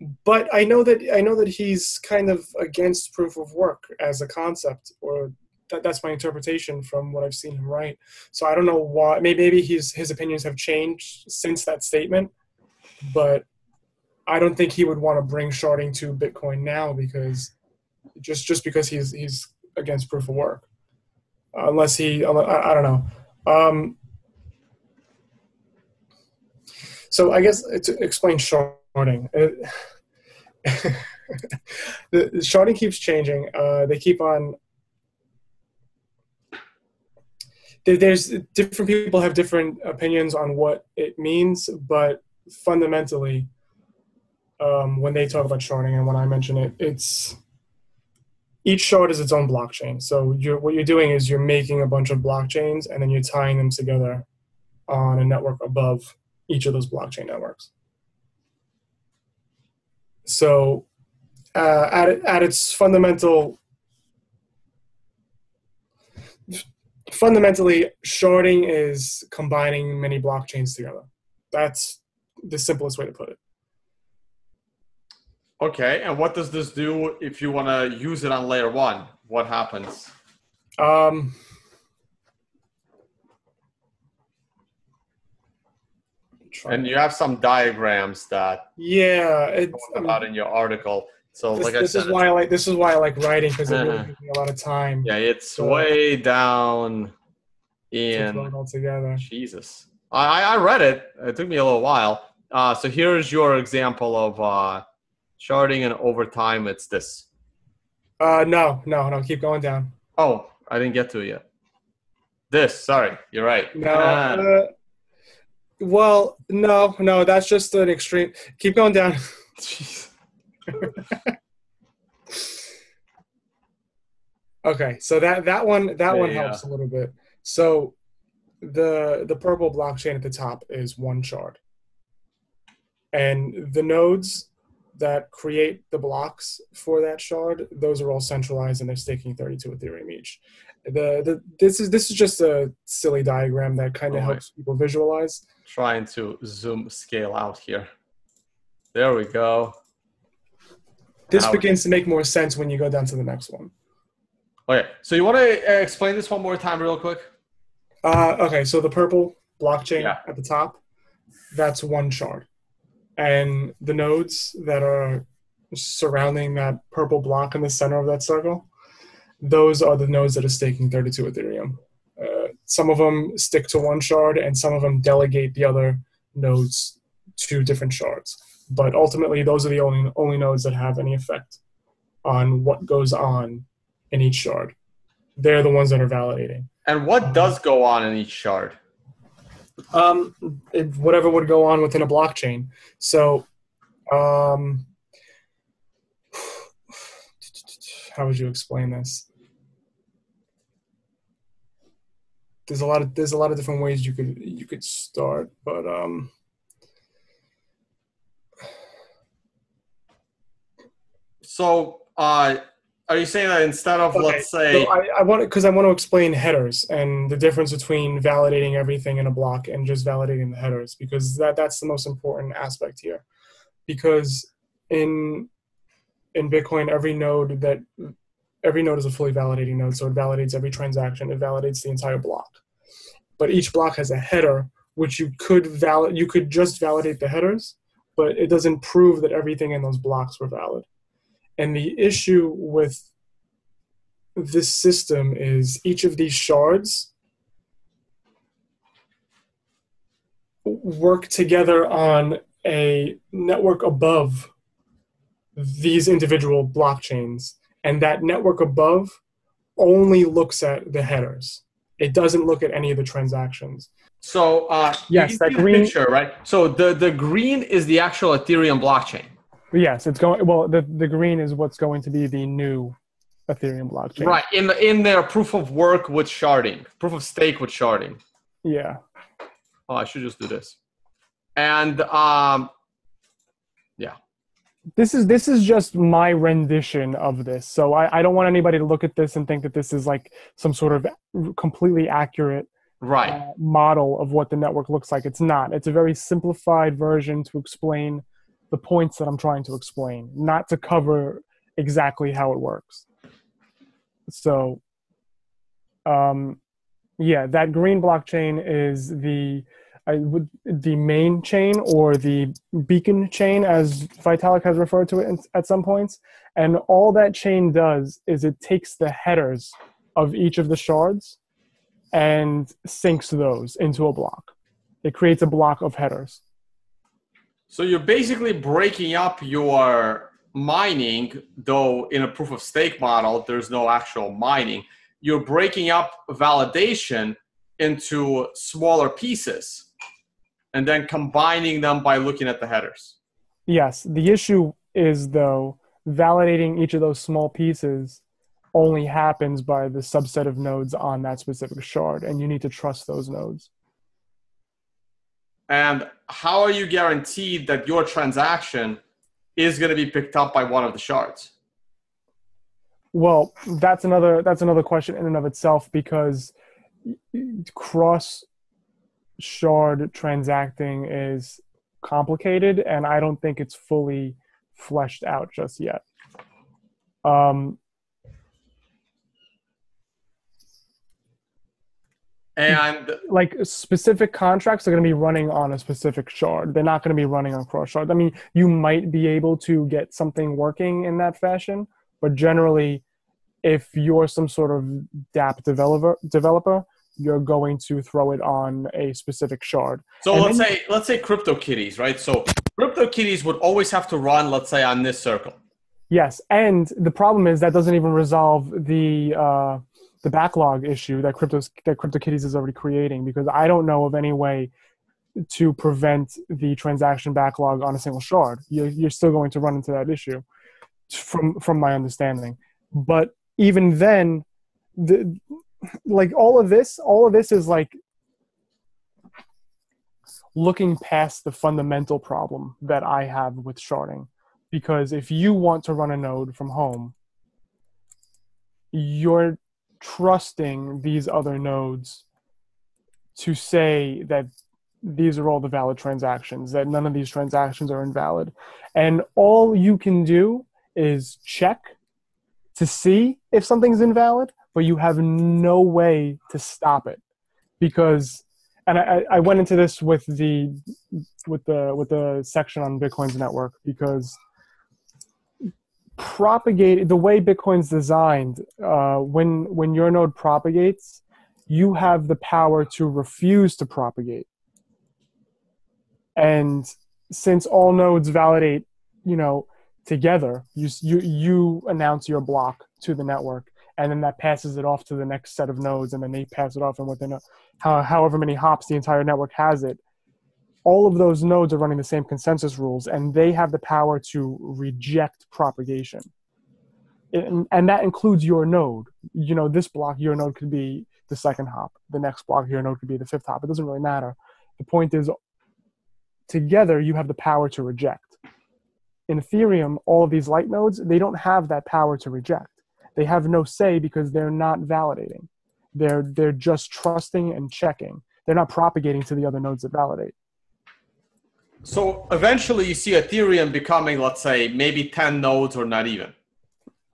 Um, but I know that I know that he's kind of against proof of work as a concept, or that, that's my interpretation from what I've seen him write. So I don't know why. Maybe, maybe his his opinions have changed since that statement, but I don't think he would want to bring sharding to Bitcoin now because just just because he's he's against proof of work, unless he I, I don't know. Um, so I guess to explain sharding. It, the, the sharding keeps changing. Uh, they keep on there's different people have different opinions on what it means, but fundamentally, um, when they talk about sharding and when I mention it, it's each shard is its own blockchain. So you're, what you're doing is you're making a bunch of blockchains and then you're tying them together on a network above each of those blockchain networks. So uh, at, at its fundamental fundamentally, sharding is combining many blockchains together. That's the simplest way to put it. Okay, and what does this do if you want to use it on layer one? What happens? Um, and you have some diagrams that yeah it's about in your article. So this, like this said, is why I like this is why I like writing because it really uh-huh. gives me a lot of time. Yeah, it's so, way down in all together. Jesus, I I read it. It took me a little while. Uh, so here's your example of uh, sharding and over time. It's this. Uh, no, no, no. Keep going down. Oh, I didn't get to it yet. This, sorry, you're right. No. Uh, well, no, no. That's just an extreme. Keep going down. Jeez. okay, so that that one that yeah, one helps yeah. a little bit. So the the purple blockchain at the top is one shard, and the nodes that create the blocks for that shard, those are all centralized and they're staking 32 Ethereum each. The, the this is this is just a silly diagram that kind of oh, helps people visualize. Trying to zoom scale out here. There we go. This begins to make more sense when you go down to the next one. Okay, so you want to uh, explain this one more time, real quick? Uh, okay, so the purple blockchain yeah. at the top, that's one shard, and the nodes that are surrounding that purple block in the center of that circle, those are the nodes that are staking 32 Ethereum. Uh, some of them stick to one shard, and some of them delegate the other nodes to different shards but ultimately those are the only only nodes that have any effect on what goes on in each shard. They're the ones that are validating. And what does go on in each shard? Um, it, whatever would go on within a blockchain. So, um, how would you explain this? There's a lot of there's a lot of different ways you could you could start, but um, So, uh, are you saying that instead of okay. let's say so I, I want because I want to explain headers and the difference between validating everything in a block and just validating the headers because that that's the most important aspect here. Because in in Bitcoin, every node that every node is a fully validating node, so it validates every transaction. It validates the entire block. But each block has a header, which you could valid you could just validate the headers, but it doesn't prove that everything in those blocks were valid. And the issue with this system is each of these shards work together on a network above these individual blockchains. And that network above only looks at the headers. It doesn't look at any of the transactions. So uh, yes, that green picture, right? So the the green is the actual Ethereum blockchain. Yes, it's going. Well, the the green is what's going to be the new Ethereum blockchain. Right in the in their proof of work with sharding, proof of stake with sharding. Yeah. Oh, I should just do this. And um, yeah. this is this is just my rendition of this so I, I don't want anybody to look at this and think that this is like some sort of completely accurate right uh, model of what the network looks like it's not it's a very simplified version to explain the points that i'm trying to explain not to cover exactly how it works so um yeah that green blockchain is the I would the main chain or the beacon chain, as Vitalik has referred to it in, at some points. And all that chain does is it takes the headers of each of the shards and syncs those into a block. It creates a block of headers. So you're basically breaking up your mining, though in a proof of stake model, there's no actual mining. You're breaking up validation into smaller pieces and then combining them by looking at the headers. Yes. The issue is, though, validating each of those small pieces only happens by the subset of nodes on that specific shard, and you need to trust those nodes. And how are you guaranteed that your transaction is going to be picked up by one of the shards? Well, that's another that's another question in and of itself because cross shard transacting is complicated and I don't think it's fully fleshed out just yet. Um, and like specific contracts are going to be running on a specific shard. They're not going to be running on cross shard. I mean, you might be able to get something working in that fashion, but generally, if you're some sort of DApp developer, developer, you're going to throw it on a specific shard. So and let's say let's say CryptoKitties, right? So Crypto CryptoKitties would always have to run, let's say, on this circle. Yes, and the problem is that doesn't even resolve the uh, the backlog issue that crypto that CryptoKitties is already creating because I don't know of any way to prevent the transaction backlog on a single shard. You're, you're still going to run into that issue, from from my understanding. But even then, the like all of this all of this is like looking past the fundamental problem that i have with sharding because if you want to run a node from home you're trusting these other nodes to say that these are all the valid transactions that none of these transactions are invalid. And all you can do is check to see if something's invalid but you have no way to stop it. Because and I, I went into this with the with the with the section on bitcoin's network because propagate the way bitcoin's designed uh, when when your node propagates you have the power to refuse to propagate. And since all nodes validate you know together you you you announce your block to the network and then that passes it off to the next set of nodes, and then they pass it off, and within a, how, however many hops the entire network has it, all of those nodes are running the same consensus rules, and they have the power to reject propagation. And, and that includes your node. You know, this block, your node could be the second hop. The next block, your node could be the fifth hop. It doesn't really matter. The point is, together, you have the power to reject. In Ethereum, all of these light nodes, they don't have that power to reject they have no say because they're not validating. They're they're just trusting and checking. They're not propagating to the other nodes that validate. So eventually, you see Ethereum becoming, let's say, maybe ten nodes or not even.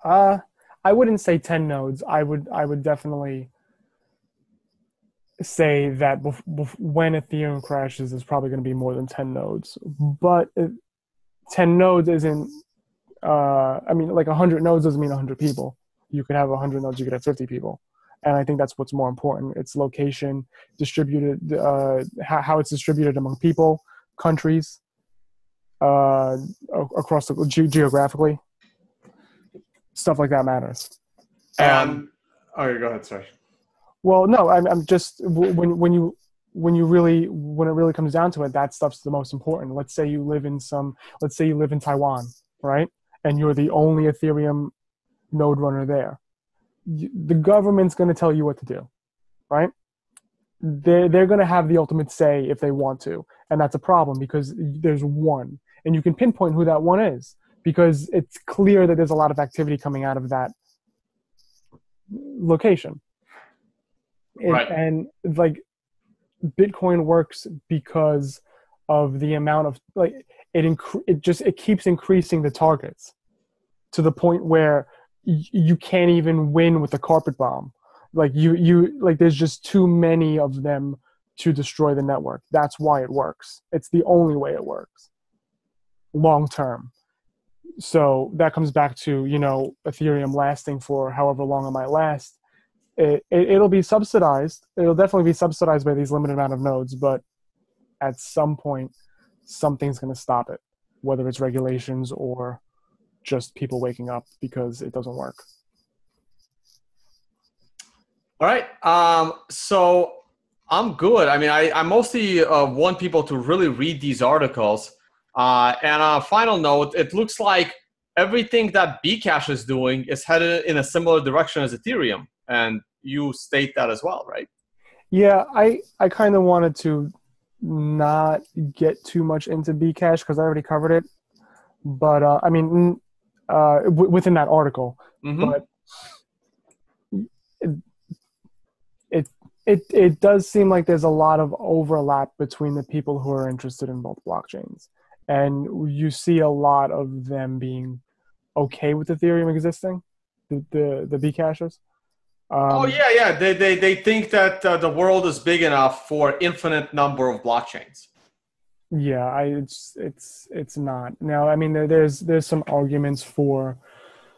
Uh, I wouldn't say ten nodes. I would I would definitely say that bef- bef- when Ethereum crashes, there's probably going to be more than ten nodes. But it, ten nodes isn't. Uh, I mean, like hundred nodes doesn't mean hundred people you could have 100 nodes, you could have 50 people. And I think that's what's more important. It's location, distributed, uh, how, how it's distributed among people, countries, uh, across the ge- geographically. Stuff like that matters. Um, oh, go ahead. Sorry. Well, no, I'm, I'm just when when you when you really when it really comes down to it, that stuff's the most important. Let's say you live in some, let's say you live in Taiwan, right? And you're the only Ethereum node runner there. The government's going to tell you what to do, right? They're, they're going to have the ultimate say if they want to. And that's a problem because there's one. And you can pinpoint who that one is because it's clear that there's a lot of activity coming out of that location. Right. And like Bitcoin works because of the amount of like it incre- it just it keeps increasing the targets to the point where y- you can't even win with a carpet bomb. Like you you like there's just too many of them to destroy the network. That's why it works. It's the only way it works long term. So that comes back to, you know, Ethereum lasting for however long it might last. It, it, it'll be subsidized. It'll definitely be subsidized by these limited amount of nodes, but at some point, something's going to stop it, whether it's regulations or just people waking up because it doesn't work. All right. Um, so I'm good. I mean, I, I mostly uh, want people to really read these articles. Uh, and on a final note, it looks like everything that Bcash is doing is headed in a similar direction as Ethereum. And you state that as well, right? Yeah, I, I kind of wanted to not get too much into Bcash because I already covered it. But uh, I mean, uh, w- within that article, Mhm. but it, it it does seem like there's a lot of overlap between the people who are interested in both blockchains, and you see a lot of them being okay with Ethereum existing, the the, the Bcashers. Um, oh, yeah, yeah. They, they, they think that uh, the world is big enough for infinite number of blockchains. Yeah, I it's it's it's not. Now, I mean, there, there's there's some arguments for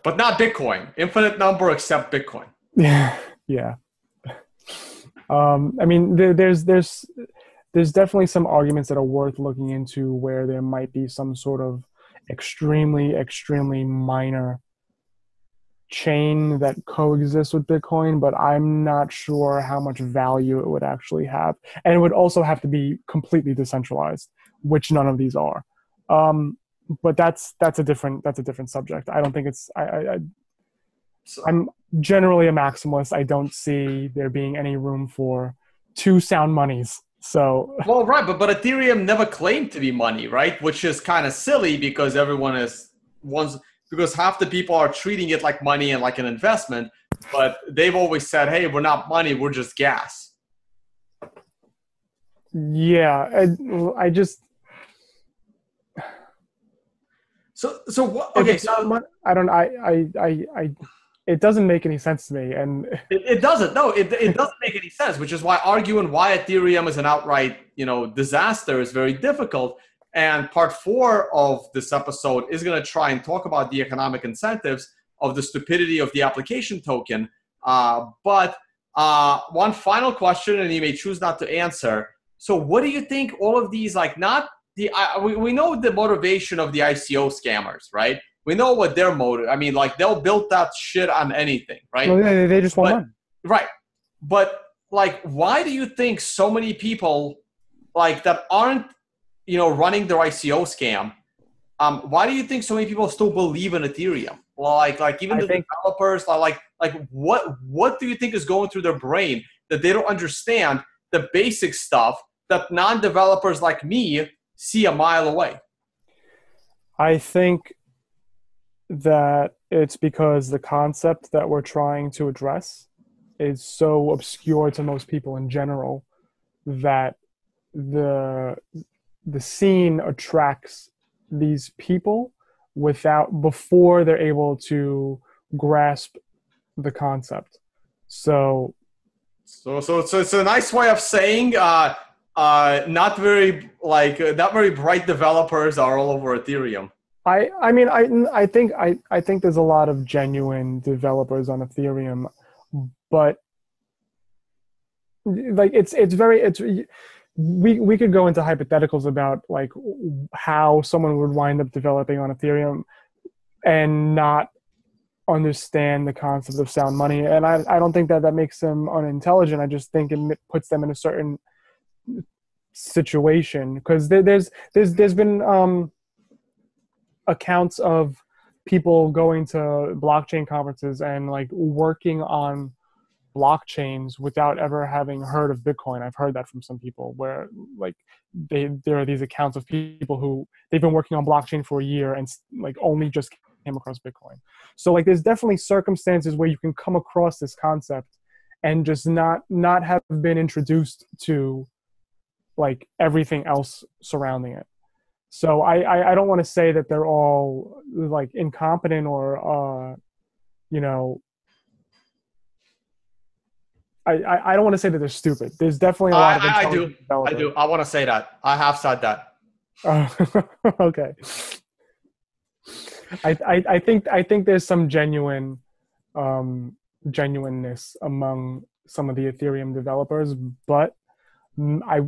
But not Bitcoin. Infinite number except Bitcoin. Yeah, yeah. Um, I mean, there, there's there's there's definitely some arguments that are worth looking into where there might be some sort of extremely extremely minor chain that coexists with Bitcoin, but I'm not sure how much value it would actually have, and it would also have to be completely decentralized, which none of these are. Um, but that's that's a different that's a different subject. I don't think it's I, I, So, I'm generally a maximalist. I don't see there being any room for two sound monies. So well, right, but, but Ethereum never claimed to be money, right? Which is kind of silly because everyone is once because half the people are treating it like money and like an investment, but they've always said, "Hey, we're not money, we're just gas." yeah, I, I just So, so what? Okay, so mon- I don't I, I I I it doesn't make any sense to me. And it, it doesn't. No, it, it doesn't make any sense. Which is why arguing why Ethereum is an outright, you know, disaster is very difficult. And part four of this episode is going to try and talk about the economic incentives of the stupidity of the application token. Uh, but uh, one final question, and you may choose not to answer. So, what do you think? All of these, like, not the we, we know the motivation of the ICO scammers, right? We know what their motive. I mean, like, they'll build that shit on anything, right? well, they, they just want money. Right. But like why do you think so many people like that aren't you know running their ICO scam um why do you think so many people still believe in Ethereum? Like like even I the think- developers are like like what what do you think is going through their brain that they don't understand the basic stuff that non-developers like me see a mile away? I think that it's because the concept that we're trying to address is so obscure to most people in general that the the scene attracts these people without before they're able to grasp the concept. So So, so, so it's a nice way of saying uh, uh, not very like uh, not very bright developers are all over Ethereum. I I mean I I think I I think there's a lot of genuine developers on Ethereum, but like it's it's very it's we we could go into hypotheticals about like how someone would wind up developing on Ethereum and not understand the concept of sound money. And I I don't think that that makes them unintelligent. I just think it puts them in a certain situation. Because there, there's there's there's been um accounts of people going to blockchain conferences and like working on blockchains without ever having heard of Bitcoin. I've heard that from some people where like they there are these accounts of people who they've been working on blockchain for a year and like only just came across Bitcoin. So like there's definitely circumstances where you can come across this concept and just not not have been introduced to like everything else surrounding it. So I I, I don't want to say that they're all like incompetent or uh you know I, I don't want to say that they're stupid. There's definitely a lot I, of I do. I do. I want to say that. I have said that. Uh, okay. I, I, I think I think there's some genuine um, genuineness among some of the Ethereum developers, but I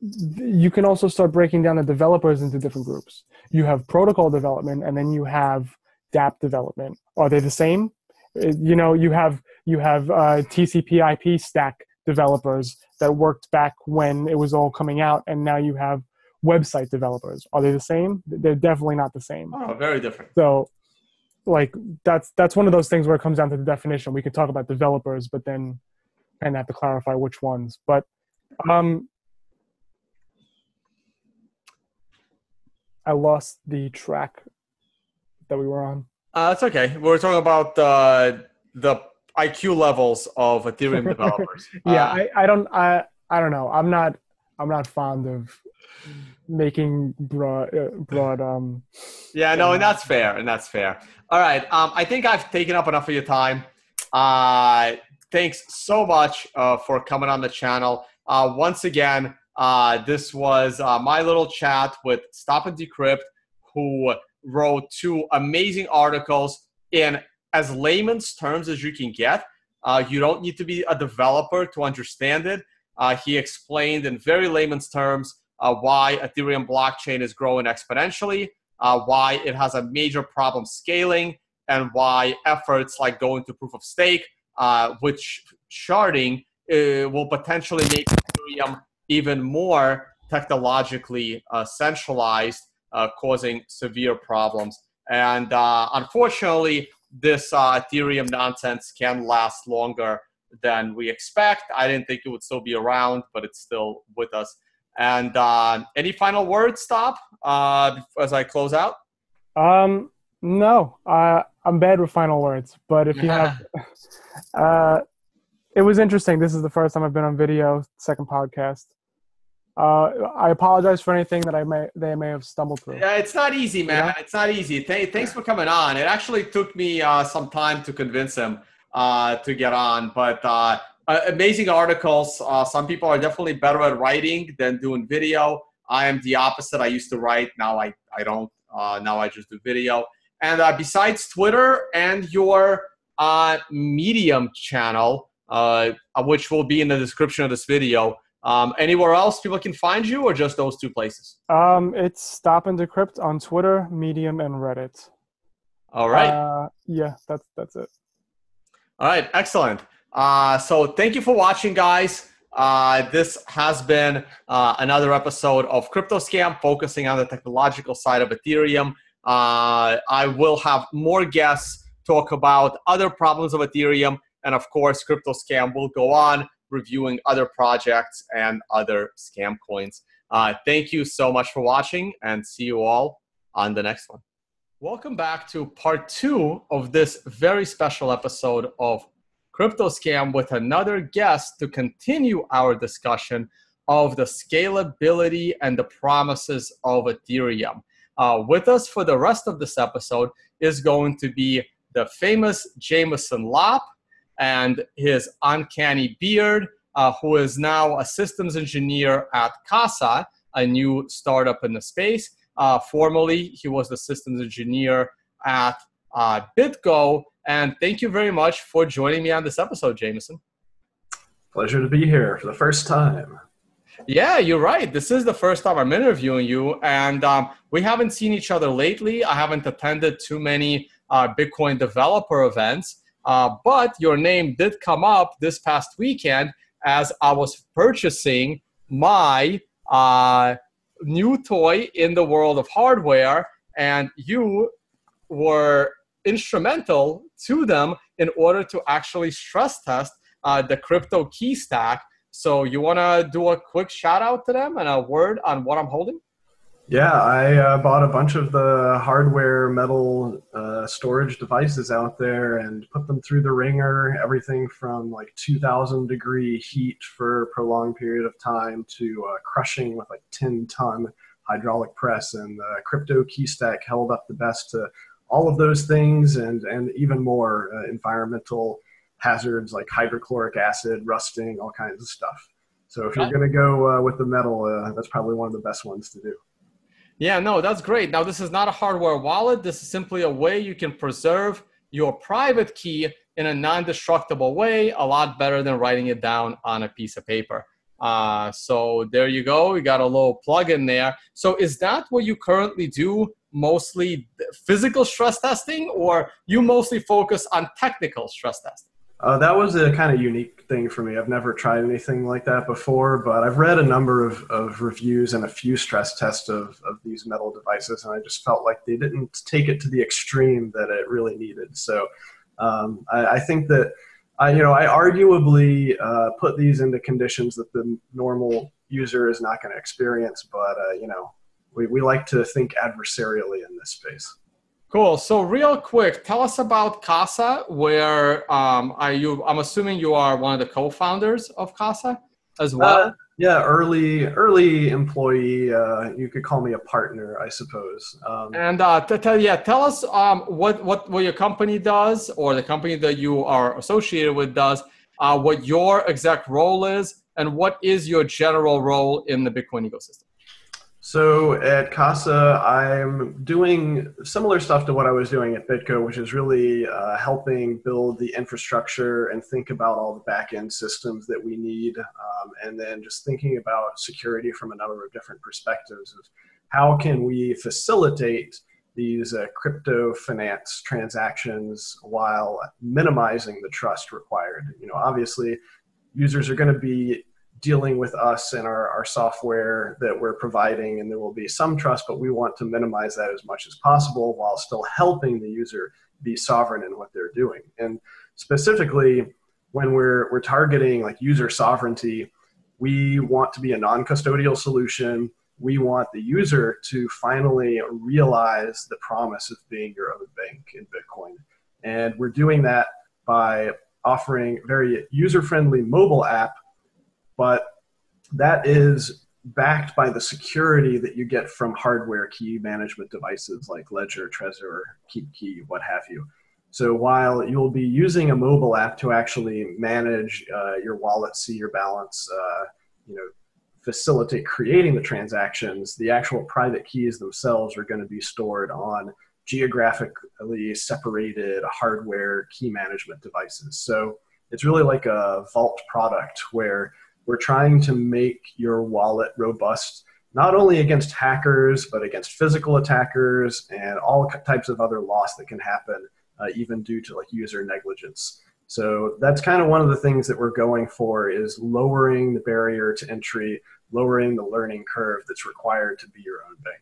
you can also start breaking down the developers into different groups. You have protocol development, and then you have DApp development. Are they the same? You know, you have you have uh, TCP/IP stack developers that worked back when it was all coming out, and now you have website developers. Are they the same? They're definitely not the same. Oh, very different. So, like that's that's one of those things where it comes down to the definition. We can talk about developers, but then kind of have to clarify which ones. But um, I lost the track that we were on. Uh, that's okay. We are talking about uh, the IQ levels of Ethereum developers. yeah, uh, I, I don't I I don't know. I'm not I'm not fond of making broad uh, broad um yeah no and that's fair and that's fair all right um i think i've taken up enough of your time uh thanks so much uh for coming on the channel uh once again uh this was uh, my little chat with StopAndDecrypt who wrote two amazing articles in as layman's terms as you can get. Uh, you don't need to be a developer to understand it. Uh, he explained in very layman's terms uh, why Ethereum blockchain is growing exponentially, uh, why it has a major problem scaling, and why efforts like going to proof of stake, which sharding will potentially make Ethereum even more technologically uh, centralized, uh, causing severe problems. And unfortunately, this Ethereum nonsense can last longer than we expect. I didn't think it would still be around, but it's still with us. And uh, any final words, Stop, uh, as I close out? Um, no, uh, I'm bad with final words. But if you have, uh, it was interesting. This is the first time I've been on video, second podcast. Uh, I apologize for anything that I may they may have stumbled through. Yeah, it's not easy, man. Yeah? It's not easy. Th- thanks for coming on. It actually took me uh, some time to convince him uh, to get on, but uh, uh, amazing articles. Uh, some people are definitely better at writing than doing video. I am the opposite. I used to write. Now I, I don't. Uh, now I just do video. And uh, besides Twitter and your uh, Medium channel, uh, which will be in the description of this video, um, anywhere else people can find you or just those two places? Um, it's StopAndDecrypt on Twitter, Medium, and Reddit. All right. yeah, that's, that's it. All right, excellent. Uh, so thank you for watching, guys. Uh, this has been uh, another episode of Crypto Scam, focusing on the technological side of Ethereum. Uh, I will have more guests talk about other problems of Ethereum, and of course, Crypto Scam will go on reviewing other projects and other scam coins. Uh, thank you so much for watching, and see you all on the next one. Welcome back to part two of this very special episode of Crypto Scam with another guest to continue our discussion of the scalability and the promises of Ethereum. Uh, with us for the rest of this episode is going to be the famous Jameson Lopp and his uncanny beard, uh, who is now a systems engineer at Casa, a new startup in the space. Uh, formerly, he was the systems engineer at uh, BitGo, and thank you very much for joining me on this episode, Jameson. Pleasure to be here for the first time. Yeah, you're right. This is the first time I'm interviewing you, and um, we haven't seen each other lately. I haven't attended too many uh, Bitcoin developer events, uh, but your name did come up this past weekend as I was purchasing my uh, new toy in the world of hardware, and you were instrumental to them in order to actually stress test uh, the Crypto Key Stack. So you want to do a quick shout out to them and a word on what I'm holding? Yeah, I uh, bought a bunch of the hardware metal uh, storage devices out there and put them through the ringer. Everything from like 2,000 degree heat for a prolonged period of time to uh, crushing with like 10 ton hydraulic press. And the crypto key stack held up the best to all of those things and, and even more uh, environmental hazards like hydrochloric acid, rusting, all kinds of stuff. So if you're going to go uh, with the metal, uh, that's probably one of the best ones to do. Yeah, no, that's great. Now, this is not a hardware wallet. This is simply a way you can preserve your private key in a non destructible way, a lot better than writing it down on a piece of paper. Uh, so there you go. You got a little plug in there. So is that what you currently do? Mostly physical stress testing, or you mostly focus on technical stress testing? Uh, that was a kind of unique thing for me. I've never tried anything like that before, but I've read a number of, of reviews and a few stress tests of, of these metal devices, and I just felt like they didn't take it to the extreme that it really needed. So um, I, I, think that I, you know, I arguably uh, put these into conditions that the normal user is not going to experience, but uh, you know, we, we like to think adversarially in this space. Cool. So, real quick, tell us about Casa. Where um, are you? I'm assuming you are one of the co-founders of Casa as well. Uh, yeah, early early employee. Uh, you could call me a partner, I suppose. Um, and uh, t- t- yeah, tell us um, what what what your company does, or the company that you are associated with does. Uh, what your exact role is, and what is your general role in the Bitcoin ecosystem? So at Casa, I'm doing similar stuff to what I was doing at BitGo, which is really uh, helping build the infrastructure and think about all the backend systems that we need, um, and then just thinking about security from a number of different perspectives of how can we facilitate these uh, crypto finance transactions while minimizing the trust required. You know, obviously, users are going to be dealing with us and our, our software that we're providing and there will be some trust but we want to minimize that as much as possible while still helping the user be sovereign in what they're doing. And specifically when we're we're targeting like user sovereignty we want to be a non-custodial solution. We want the user to finally realize the promise of being your own bank in bitcoin. And we're doing that by offering very user-friendly mobile app but that is backed by the security that you get from hardware key management devices like Ledger, Trezor, KeepKey, what have you. So while you'll be using a mobile app to actually manage uh, your wallet, see your balance, uh, you know, facilitate creating the transactions, the actual private keys themselves are going to be stored on geographically separated hardware key management devices. So it's really like a vault product where we're trying to make your wallet robust not only against hackers but against physical attackers and all types of other loss that can happen uh, even due to like user negligence so that's kind of one of the things that we're going for is lowering the barrier to entry lowering the learning curve that's required to be your own bank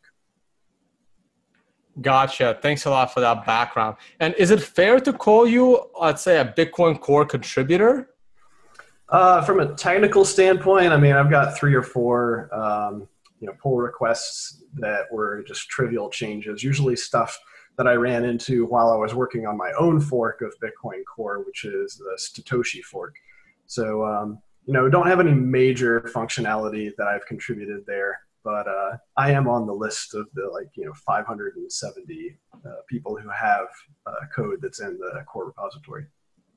Gotcha. Thanks a lot for that background. And is it fair to call you, let's say, a Bitcoin Core contributor? Uh, from a technical standpoint, I mean, I've got three or four, um, you know, pull requests that were just trivial changes, usually stuff that I ran into while I was working on my own fork of Bitcoin Core, which is the Statoshi fork. So, um, you know, don't have any major functionality that I've contributed there, but uh, I am on the list of the like, you know, 570 uh, people who have uh, code that's in the core repository.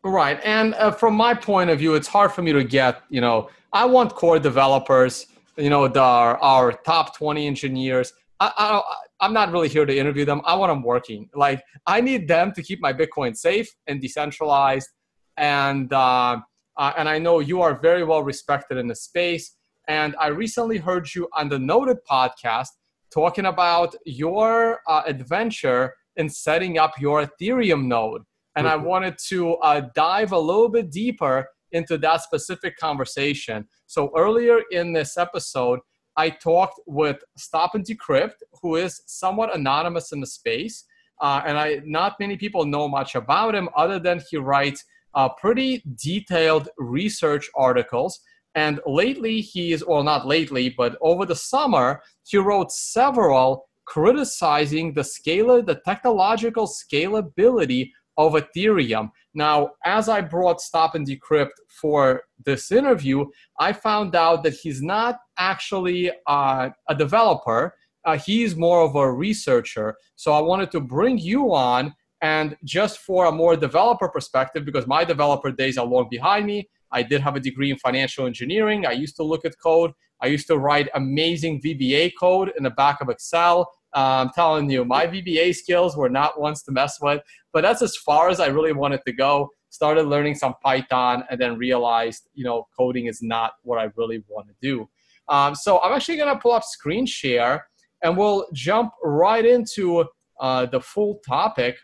Right. And uh, from my point of view, it's hard for me to get, you know, I want core developers, you know, the, our, top 20 engineers. I, I, I'm not really here to interview them. I want them working. Like, I need them to keep my Bitcoin safe and decentralized. And, uh, uh, and I know you are very well respected in the space. And I recently heard you on the Noded podcast talking about your uh, adventure in setting up your Ethereum node and I wanted to uh, dive a little bit deeper into that specific conversation. So earlier in this episode, I talked with StopAndDecrypt, who is somewhat anonymous in the space, uh, and I not many people know much about him other than he writes uh, pretty detailed research articles. And lately, he's, well, not lately, but over the summer, he wrote several criticizing the scale, the technological scalability of Ethereum. Now, as I brought StopAndDecrypt for this interview, I found out that he's not actually uh, a developer. Uh, he's more of a researcher. So I wanted to bring you on and just for a more developer perspective, because my developer days are long behind me, I did have a degree in financial engineering. I used to look at code. I used to write amazing VBA code in the back of Excel. I'm telling you, my VBA skills were not ones to mess with, but that's as far as I really wanted to go. Started learning some Python and then realized, you know, coding is not what I really want to do. Um, so I'm actually going to pull up screen share and we'll jump right into uh, the full topic.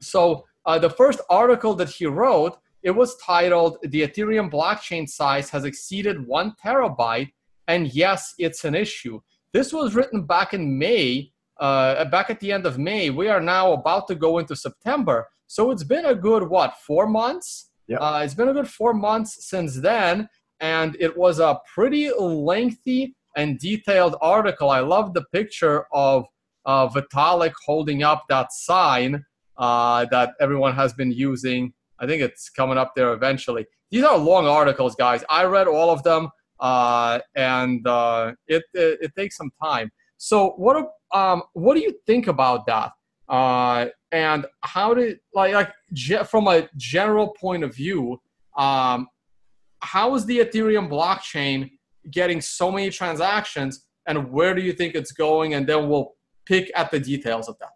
So uh, the first article that he wrote, it was titled "The Ethereum blockchain size has exceeded one terabyte, and yes, it's an issue." This was written back in May, uh, back at the end of May. We are now about to go into September, so it's been a good what four months. Yeah, uh, it's been a good four months since then, and it was a pretty lengthy and detailed article. I love the picture of uh, Vitalik holding up that sign uh, that everyone has been using. I think it's coming up there eventually. These are long articles, guys. I read all of them, uh, and uh, it, it, it takes some time. So, what um, what do you think about that? Uh, and how did like like ge- from a general point of view, um, how is the Ethereum blockchain getting so many transactions, and where do you think it's going? And then we'll pick at the details of that.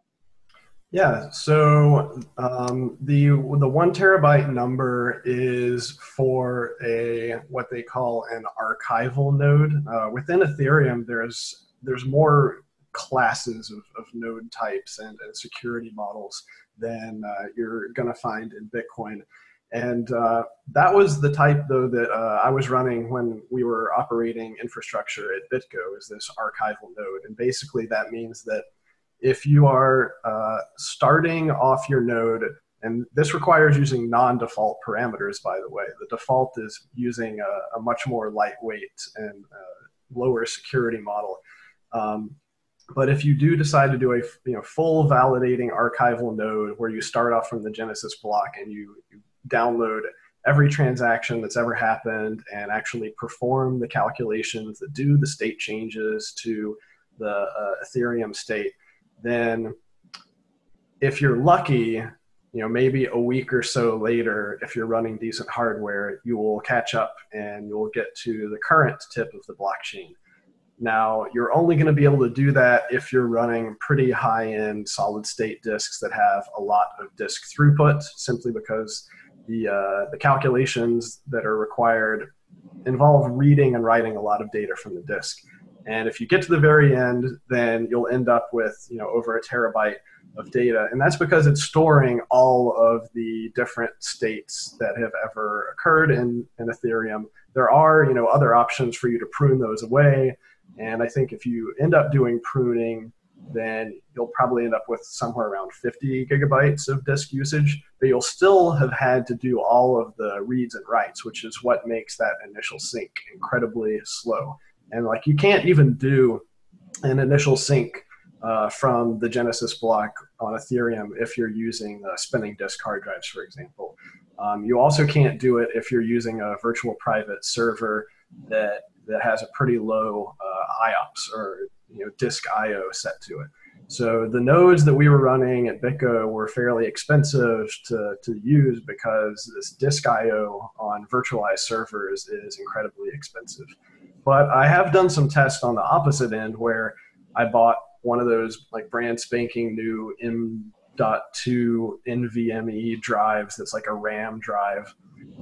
Yeah, so um, the the one terabyte number is for a what they call an archival node. Uh, within Ethereum, there's there's more classes of, of node types and, and security models than uh, you're going to find in Bitcoin. And uh, that was the type, though, that uh, I was running when we were operating infrastructure at BitGo, is this archival node. And basically, that means that if you are uh, starting off your node, and this requires using non-default parameters, by the way. The default is using a, a much more lightweight and uh, lower security model. Um, but if you do decide to do a you know full validating archival node where you start off from the Genesis block and you, you download every transaction that's ever happened and actually perform the calculations that do the state changes to the uh, Ethereum state, then if you're lucky, you know, maybe a week or so later, if you're running decent hardware, you will catch up and you'll get to the current tip of the blockchain. Now, you're only going to be able to do that if you're running pretty high end solid state disks that have a lot of disk throughput, simply because the, uh, the calculations that are required involve reading and writing a lot of data from the disk. And if you get to the very end, then you'll end up with you know over a terabyte of data, and that's because it's storing all of the different states that have ever occurred in, in Ethereum. There are you know other options for you to prune those away, and I think if you end up doing pruning, then you'll probably end up with somewhere around 50 gigabytes of disk usage, but you'll still have had to do all of the reads and writes, which is what makes that initial sync incredibly slow and like you can't even do an initial sync uh, from the Genesis block on Ethereum if you're using uh, spinning disk hard drives, for example. Um, you also can't do it if you're using a virtual private server that that has a pretty low uh, IOPS or you know disk IO set to it. So the nodes that we were running at BitGo were fairly expensive to, to use because this disk IO on virtualized servers is incredibly expensive. But I have done some tests on the opposite end where I bought one of those like brand spanking new M.2 NVMe drives that's like a RAM drive.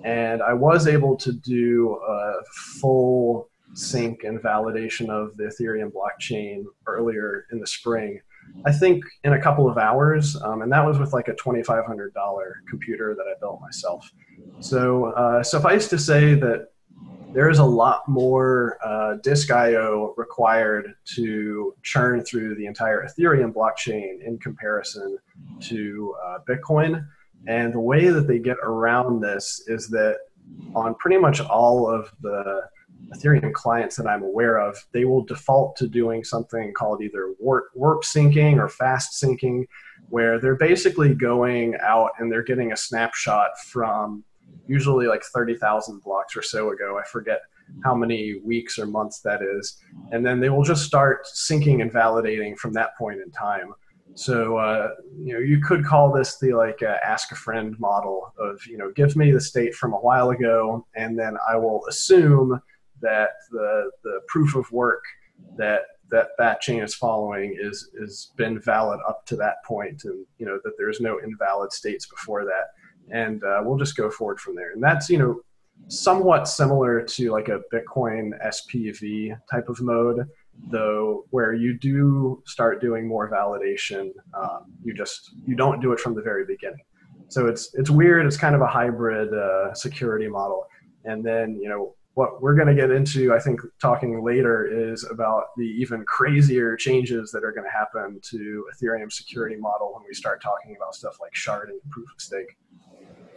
And I was able to do a full sync and validation of the Ethereum blockchain earlier in the spring. I think in a couple of hours, um, and that was with like a $2,500 computer that I built myself. So uh, suffice to say that there is a lot more uh, disk I/O required to churn through the entire Ethereum blockchain in comparison to uh, Bitcoin. And the way that they get around this is that on pretty much all of the Ethereum clients that I'm aware of, they will default to doing something called either warp, warp syncing or fast syncing, where they're basically going out and they're getting a snapshot from usually like 30,000 blocks or so ago. I forget how many weeks or months that is. And then they will just start syncing and validating from that point in time. So, uh, you know, you could call this the like uh, ask a friend model of, you know, give me the state from a while ago, and then I will assume that the, the proof of work that that that chain is following is is been valid up to that point and you know that there's no invalid states before that and uh, we'll just go forward from there. And that's you know somewhat similar to like a bitcoin spv type of mode though where you do start doing more validation um, you just you don't do it from the very beginning. So it's it's weird. It's kind of a hybrid uh, security model. And then you know what we're going to get into, I think, talking later is about the even crazier changes that are going to happen to Ethereum security model when we start talking about stuff like sharding and proof of stake.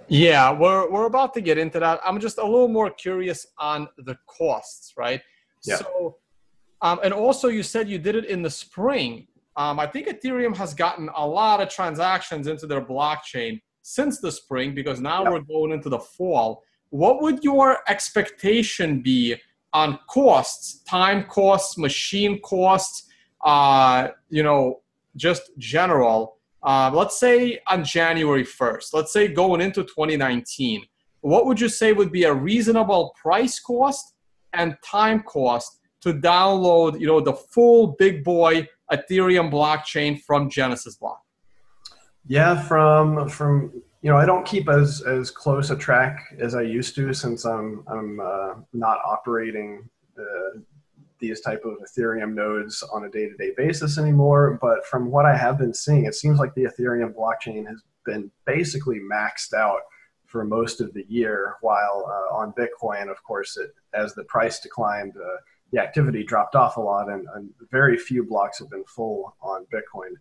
Yeah, we're, we're about to get into that. I'm just a little more curious on the costs, right? Yeah. So, um, and also you said you did it in the spring. Um, I think Ethereum has gotten a lot of transactions into their blockchain since the spring because now we're going into the fall what would your expectation be on costs, time costs, machine costs, uh, you know, just general? Uh, let's say on January 1st, let's say going into 2019, what would you say would be a reasonable price cost and time cost to download, you know, the full big boy Ethereum blockchain from Genesis Block? Yeah, from from you know, I don't keep as as close a track as I used to since I'm I'm uh, not operating uh, these type of Ethereum nodes on a day to day basis anymore. But from what I have been seeing, it seems like the Ethereum blockchain has been basically maxed out for most of the year. While uh, on Bitcoin, of course, it as the price declined. Uh, the activity dropped off a lot, and, and, very few blocks have been full on Bitcoin.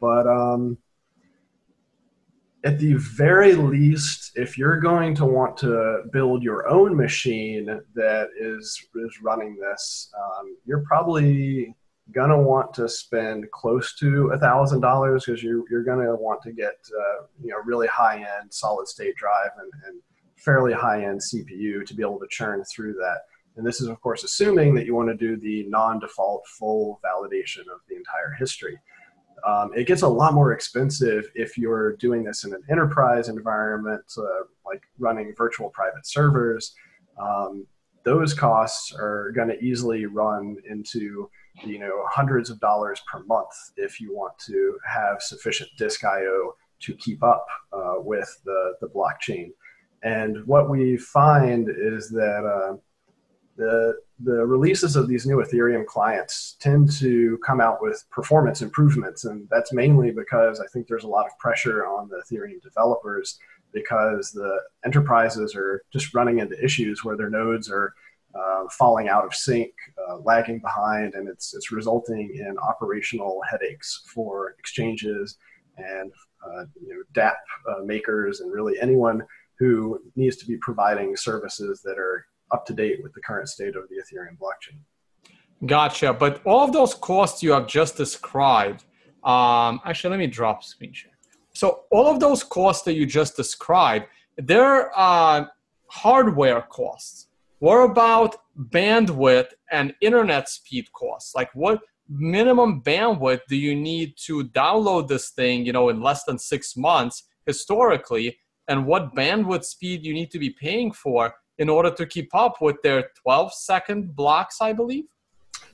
But um, at the very least, if you're going to want to build your own machine that is is running this, um, you're probably gonna want to spend close to a thousand dollars because you're you're gonna want to get uh, you know really high end solid state drive and, and fairly high end CPU to be able to churn through that. And this is of course assuming that you want to do the non default full validation of the entire history. Um, it gets a lot more expensive if you're doing this in an enterprise environment, uh, like running virtual private servers. Um, those costs are going to easily run into you know hundreds of dollars per month if you want to have sufficient disk I/O to keep up uh, with the the blockchain. And what we find is that uh, the the releases of these new Ethereum clients tend to come out with performance improvements, and that's mainly because I think there's a lot of pressure on the Ethereum developers because the enterprises are just running into issues where their nodes are uh, falling out of sync, uh, lagging behind, and it's it's resulting in operational headaches for exchanges and uh, you know, DApp uh, makers and really anyone who needs to be providing services that are up to date with the current state of the Ethereum blockchain. Gotcha. But all of those costs you have just described, um, actually, let me drop screen share. So all of those costs that you just described, they're uh, hardware costs. What about bandwidth and internet speed costs? Like what minimum bandwidth do you need to download this thing, you know, in less than six months historically? And what bandwidth speed you need to be paying for in order to keep up with their 12 second blocks, I believe?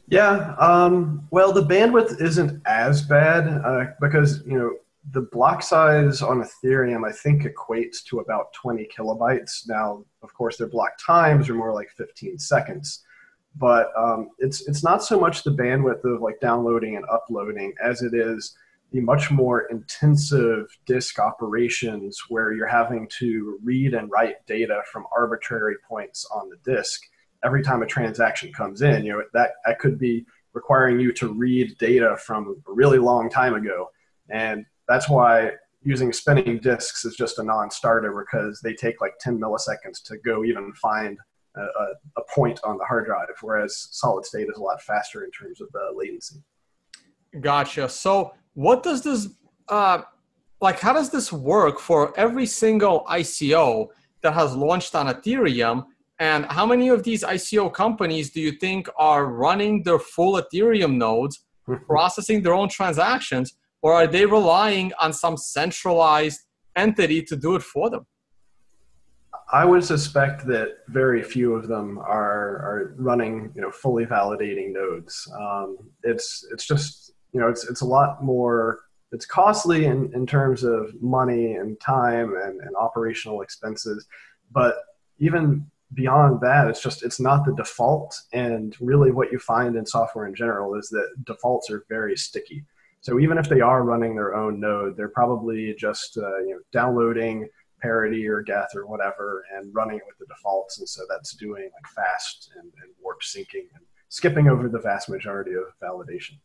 Yeah, um, well, the bandwidth isn't as bad uh, because, you know, the block size on Ethereum, I think, equates to about 20 kilobytes. Now, of course, their block times are more like 15 seconds, but um, it's it's not so much the bandwidth of like downloading and uploading as it is the much more intensive disk operations where you're having to read and write data from arbitrary points on the disk every time a transaction comes in you know that, that could be requiring you to read data from a really long time ago and that's why using spinning disks is just a non-starter because they take like 10 milliseconds to go even find a, a, point on the hard drive, whereas solid state is a lot faster in terms of the latency. Gotcha. So, what does this, uh, like, how does this work for every single ICO that has launched on Ethereum? And how many of these ICO companies do you think are running their full Ethereum nodes, processing their own transactions, or are they relying on some centralized entity to do it for them? I would suspect that very few of them are are running, you know, fully validating nodes. Um, it's it's just you know it's it's a lot more. It's costly in, in terms of money and time and, and operational expenses, but even beyond that, it's just it's not the default. And really, what you find in software in general is that defaults are very sticky. So even if they are running their own node, they're probably just uh, you know downloading parity or geth or whatever and running it with the defaults and so that's doing like fast and, and warp syncing and skipping over the vast majority of validation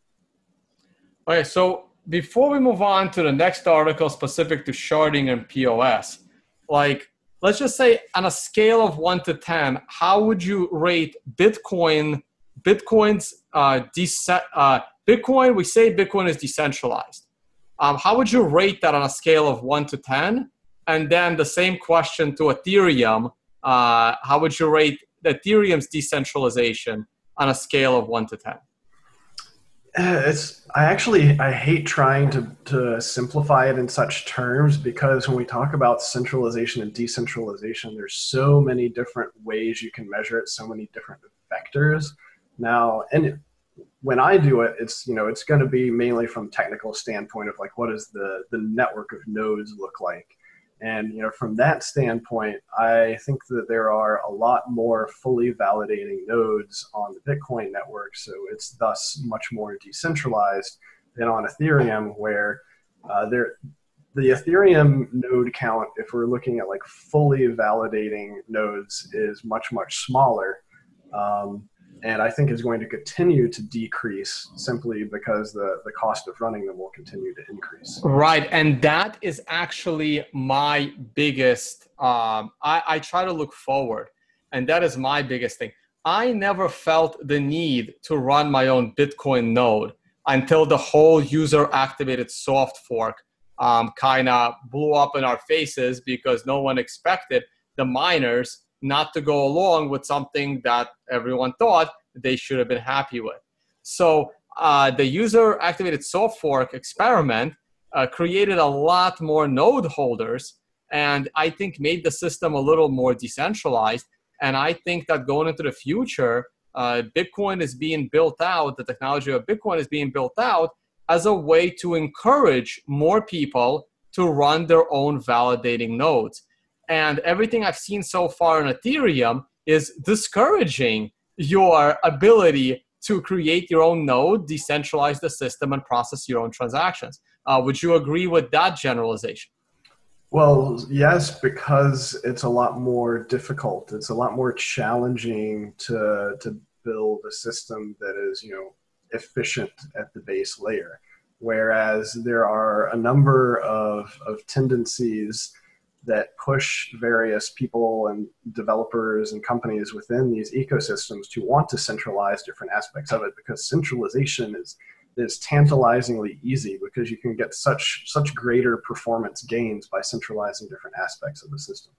Okay, so before we move on to the next article specific to sharding and POS, like let's just say on a scale of one to 10, how would you rate Bitcoin? Bitcoin's uh, de- uh, Bitcoin, we say Bitcoin is decentralized. Um, how would you rate that on a scale of one to 10? And then the same question to Ethereum. Uh, how would you rate Ethereum's decentralization on a scale of one to 10? Uh, it's I actually I hate trying to to simplify it in such terms because when we talk about centralization and decentralization, there's so many different ways you can measure it, so many different vectors. Now, and when I do it, it's you know it's going to be mainly from technical standpoint of like what does the the network of nodes look like and you know, from that standpoint, I think that there are a lot more fully validating nodes on the Bitcoin network. So it's thus much more decentralized than on Ethereum, where uh, there the Ethereum node count, if we're looking at like fully validating nodes, is much much smaller. Um, and I think is going to continue to decrease simply because the, the cost of running them will continue to increase. Right. And that is actually my biggest, um, I, I try to look forward, and that is my biggest thing. I never felt the need to run my own Bitcoin node until the whole user activated soft fork um, kind of blew up in our faces because no one expected the miners not to go along with something that everyone thought they should have been happy with. So uh, the user activated soft fork experiment uh, created a lot more node holders and I think made the system a little more decentralized. And I think that going into the future, uh, Bitcoin is being built out, the technology of Bitcoin is being built out as a way to encourage more people to run their own validating nodes. And everything I've seen so far in Ethereum is discouraging your ability to create your own node, decentralize the system, and process your own transactions. Uh, would you agree with that generalization? Well, yes, because it's a lot more difficult. It's a lot more challenging to to build a system that is, you know, efficient at the base layer. Whereas there are a number of, of tendencies that push various people and developers and companies within these ecosystems to want to centralize different aspects of it because centralization is is tantalizingly easy because you can get such such greater performance gains by centralizing different aspects of the system.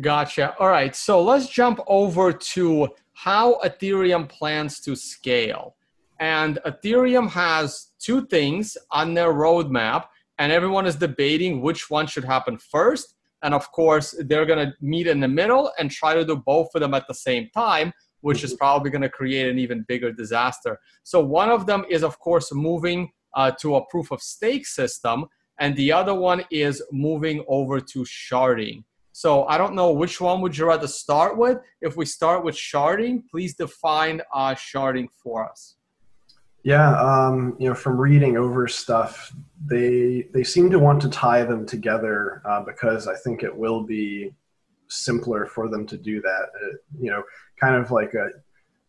Gotcha. All right. So let's jump over to how Ethereum plans to scale. And Ethereum has two things on their roadmap and everyone is debating which one should happen first. And of course, they're going to meet in the middle and try to do both of them at the same time, which is probably going to create an even bigger disaster. So, one of them is, of course, moving uh, to a proof of stake system, and the other one is moving over to sharding. So, I don't know which one would you rather start with. If we start with sharding, please define uh, sharding for us. Yeah, um, you know, from reading over stuff, they they seem to want to tie them together uh, because I think it will be simpler for them to do that. It, you know, kind of like a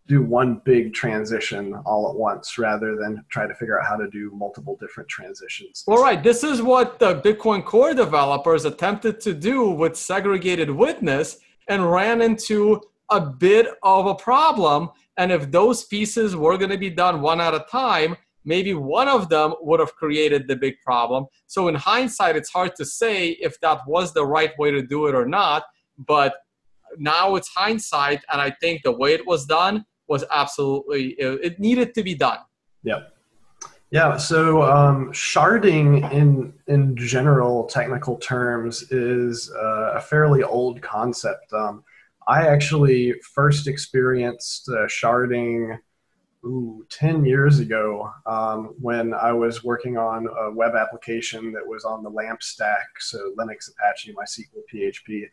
do one big transition all at once rather than try to figure out how to do multiple different transitions. All right, this is what the Bitcoin Core developers attempted to do with segregated witness and ran into a bit of a problem. And if those pieces were going to be done one at a time, maybe one of them would have created the big problem. So in hindsight, it's hard to say if that was the right way to do it or not. But now it's hindsight, and I think the way it was done was absolutely it needed to be done. Yeah. Yeah. So um, sharding in in general technical terms is uh, a fairly old concept. Um, I actually first experienced uh, sharding ooh, 10 years ago um, when I was working on a web application that was on the LAMP stack, so Linux, Apache, MySQL, PHP.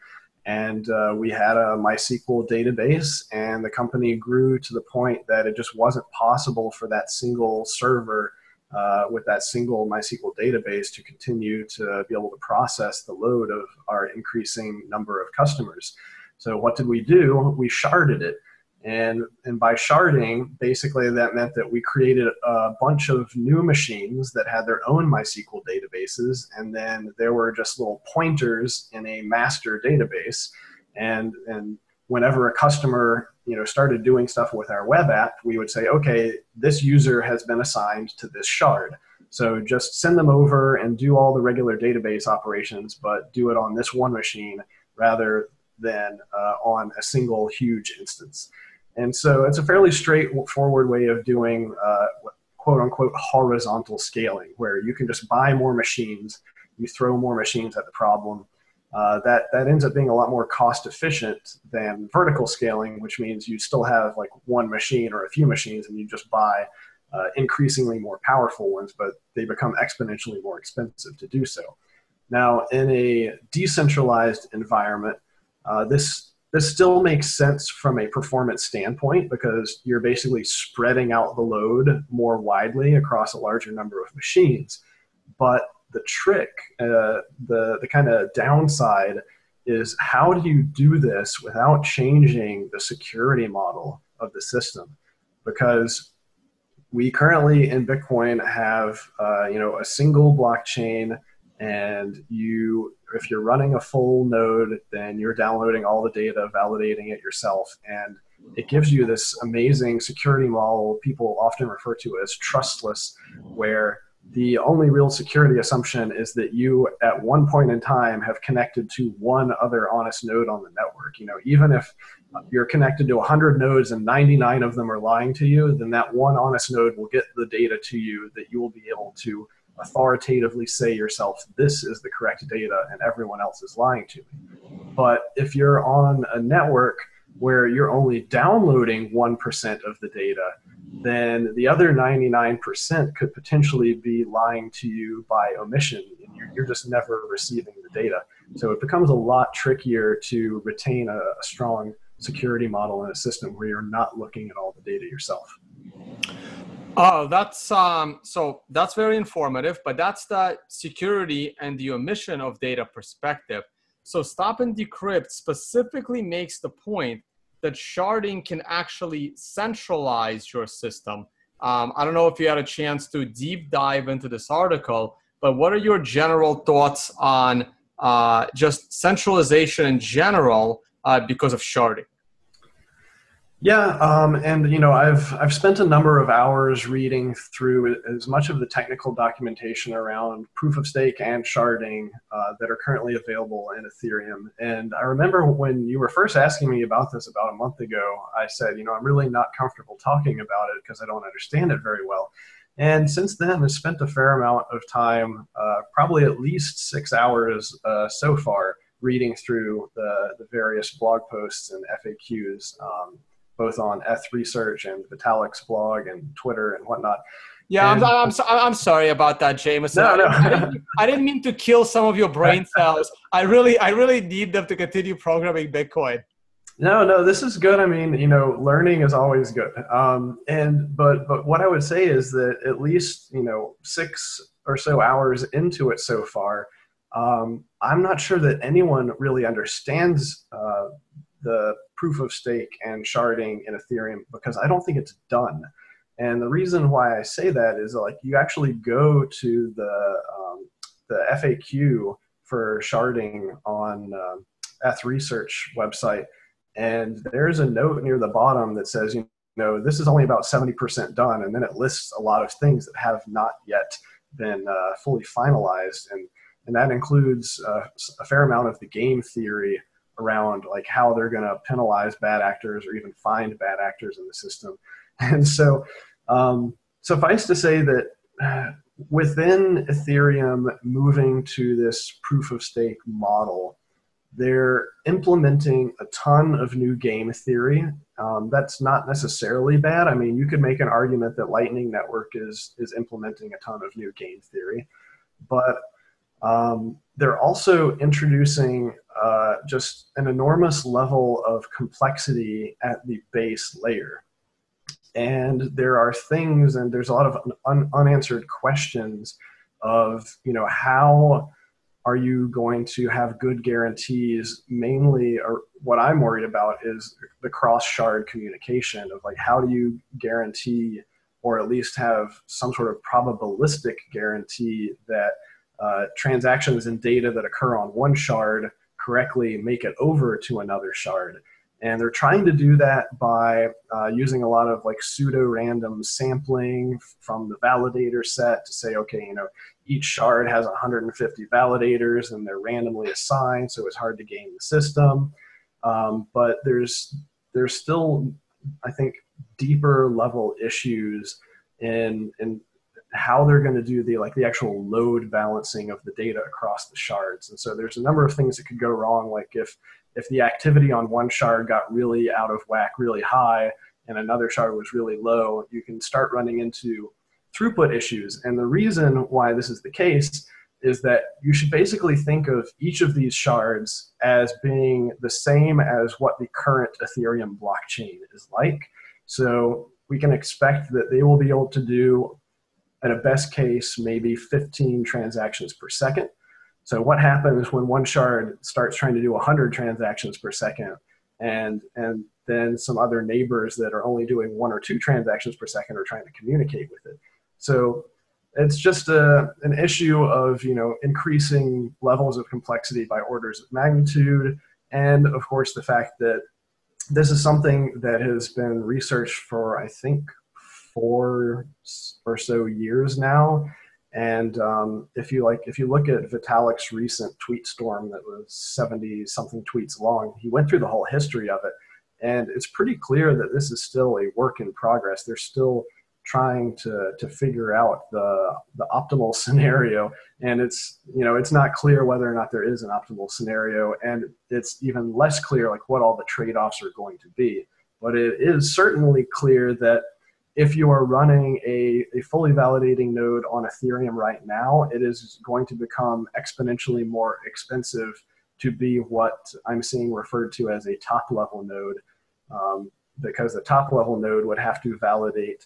And uh, we had a MySQL database, and the company grew to the point that it just wasn't possible for that single server uh, with that single MySQL database to continue to be able to process the load of our increasing number of customers. So what did we do? We sharded it. And, and by sharding, basically that meant that we created a bunch of new machines that had their own MySQL databases, and then there were just little pointers in a master database. And, and whenever a customer you know, started doing stuff with our web app, we would say, okay, this user has been assigned to this shard. So just send them over and do all the regular database operations, but do it on this one machine rather than uh, on a single huge instance. And so it's a fairly straightforward way of doing uh, quote unquote horizontal scaling, where you can just buy more machines, you throw more machines at the problem. Uh, that, that ends up being a lot more cost efficient than vertical scaling, which means you still have like one machine or a few machines and you just buy uh, increasingly more powerful ones, but they become exponentially more expensive to do so. Now, in a decentralized environment, uh, this this still makes sense from a performance standpoint because you're basically spreading out the load more widely across a larger number of machines. But the trick, uh, the, the kind of downside is how do you do this without changing the security model of the system? Because we currently in Bitcoin have uh, you know a single blockchain and you if you're running a full node then you're downloading all the data validating it yourself. And it gives you this amazing security model people often refer to as trustless where the only real security assumption is that you at one point in time have connected to one other honest node on the network. You know even if you're connected to 100 nodes and 99 of them are lying to you then that one honest node will get the data to you that you will be able to authoritatively say yourself, this is the correct data and everyone else is lying to me. But if you're on a network where you're only downloading 1% of the data, then the other 99% could potentially be lying to you by omission and you're, you're just never receiving the data. So it becomes a lot trickier to retain a, a strong security model in a system where you're not looking at all the data yourself. Oh, that's um, so that's very informative, but that's the security and the omission of data perspective. So StopAndDecrypt specifically makes the point that sharding can actually centralize your system. Um, I don't know if you had a chance to deep dive into this article, but what are your general thoughts on uh, just centralization in general uh, because of sharding? Yeah, um, and you know, I've I've spent a number of hours reading through as much of the technical documentation around proof of stake and sharding uh, that are currently available in Ethereum. And I remember when you were first asking me about this about a month ago, I said, you know, I'm really not comfortable talking about it because I don't understand it very well. And since then, I've spent a fair amount of time, uh, probably at least six hours uh, so far, reading through the, the various blog posts and FAQs. Um, both on Eth Research and Vitalik's blog and Twitter and whatnot. Yeah, and, I'm, I'm, I'm sorry about that, Jameson. No, no. I, didn't, I didn't mean to kill some of your brain cells. I really, I really need them to continue programming Bitcoin. No, no, this is good. I mean, you know, learning is always good. Um, and but but what I would say is that at least you know six or so hours into it so far, um, I'm not sure that anyone really understands uh, the proof of stake and sharding in Ethereum because I don't think it's done. And the reason why I say that is like you actually go to the um, the FAQ for sharding on um, ETH Research website, and there's a note near the bottom that says, you know, this is only about 70% done, and then it lists a lot of things that have not yet been uh, fully finalized, and and that includes uh, a fair amount of the game theory around like how they're going to penalize bad actors or even find bad actors in the system. And so, um, suffice to say that uh, within Ethereum moving to this proof of stake model, they're implementing a ton of new game theory. Um, that's not necessarily bad. I mean, you could make an argument that Lightning Network is is implementing a ton of new game theory, but um, they're also introducing uh, just an enormous level of complexity at the base layer. And there are things, and there's a lot of un- unanswered questions of, you know, how are you going to have good guarantees? Mainly, or what I'm worried about is the cross shard communication of like, how do you guarantee, or at least have some sort of probabilistic guarantee that uh, transactions and data that occur on one shard correctly make it over to another shard. And they're trying to do that by uh, using a lot of like pseudo random sampling from the validator set to say, okay, you know, each shard has 150 validators and they're randomly assigned, so it's hard to game the system. Um, but there's there's still, I think, deeper level issues in in how they're going to do the like the actual load balancing of the data across the shards. And so there's a number of things that could go wrong. Like if if the activity on one shard got really out of whack, really high, and another shard was really low, you can start running into throughput issues. And the reason why this is the case is that you should basically think of each of these shards as being the same as what the current Ethereum blockchain is like. So we can expect that they will be able to do at a best case, maybe 15 transactions per second. So what happens when one shard starts trying to do 100 transactions per second and, and then some other neighbors that are only doing one or two transactions per second are trying to communicate with it. So it's just a, an issue of you know increasing levels of complexity by orders of magnitude and of course the fact that this is something that has been researched for i think four or so years now. And um, if you like, if you look at Vitalik's recent tweet storm that was 70 something tweets long, he went through the whole history of it. And it's pretty clear that this is still a work in progress. They're still trying to, to figure out the, the optimal scenario. And it's, you know, it's not clear whether or not there is an optimal scenario. And it's even less clear like what all the trade-offs are going to be. But it is certainly clear that if you are running a, a fully validating node on Ethereum right now, it is going to become exponentially more expensive to be what I'm seeing referred to as a top level node, um, because the top level node would have to validate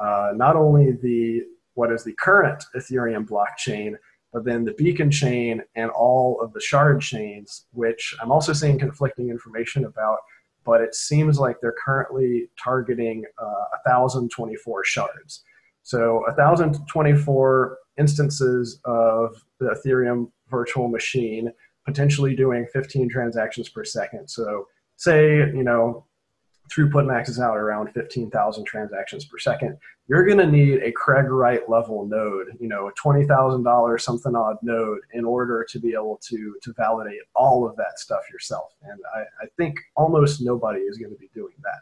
uh, not only the what is the current Ethereum blockchain, but then the beacon chain and all of the shard chains, which I'm also seeing conflicting information about but it seems like they're currently targeting uh, 1,024 shards. So 1,024 instances of the Ethereum virtual machine, potentially doing 15 transactions per second. So say, you know, throughput maxes out around 15,000 transactions per second, you're going to need a Craig Wright level node, you know, a $20,000 something odd node in order to be able to, to validate all of that stuff yourself. And I, I think almost nobody is going to be doing that.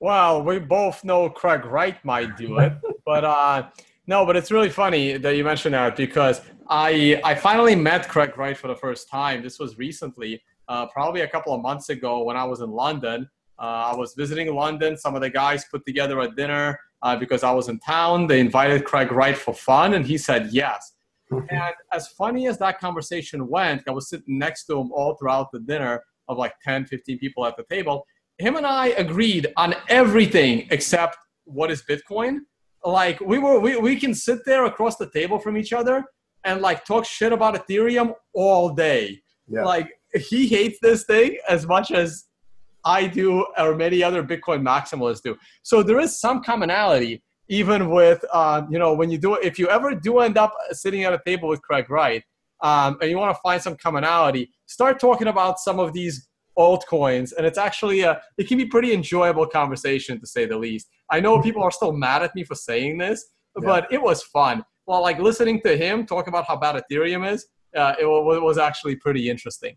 Well, we both know Craig Wright might do it, but uh, no, but it's really funny that you mentioned that because I I finally met Craig Wright for the first time. This was recently, uh, probably a couple of months ago when I was in London, I was visiting London. Some of the guys put together a dinner uh, because I was in town. They invited Craig Wright for fun, and he said yes. And as funny as that conversation went, I was sitting next to him all throughout the dinner of like 10, 15 people at the table. Him and I agreed on everything except what is Bitcoin. Like we were, we, we can sit there across the table from each other and like talk shit about Ethereum all day. Yeah. Like he hates this thing as much as I do, or many other Bitcoin maximalists do. So there is some commonality, even with uh, you know when you do it if you ever do end up sitting at a table with Craig Wright, um, and you want to find some commonality, start talking about some of these altcoins, and it's actually a it can be pretty enjoyable conversation to say the least. I know people are still mad at me for saying this, yeah. but it was fun. Well, like listening to him talk about how bad Ethereum is, uh, it, it was actually pretty interesting.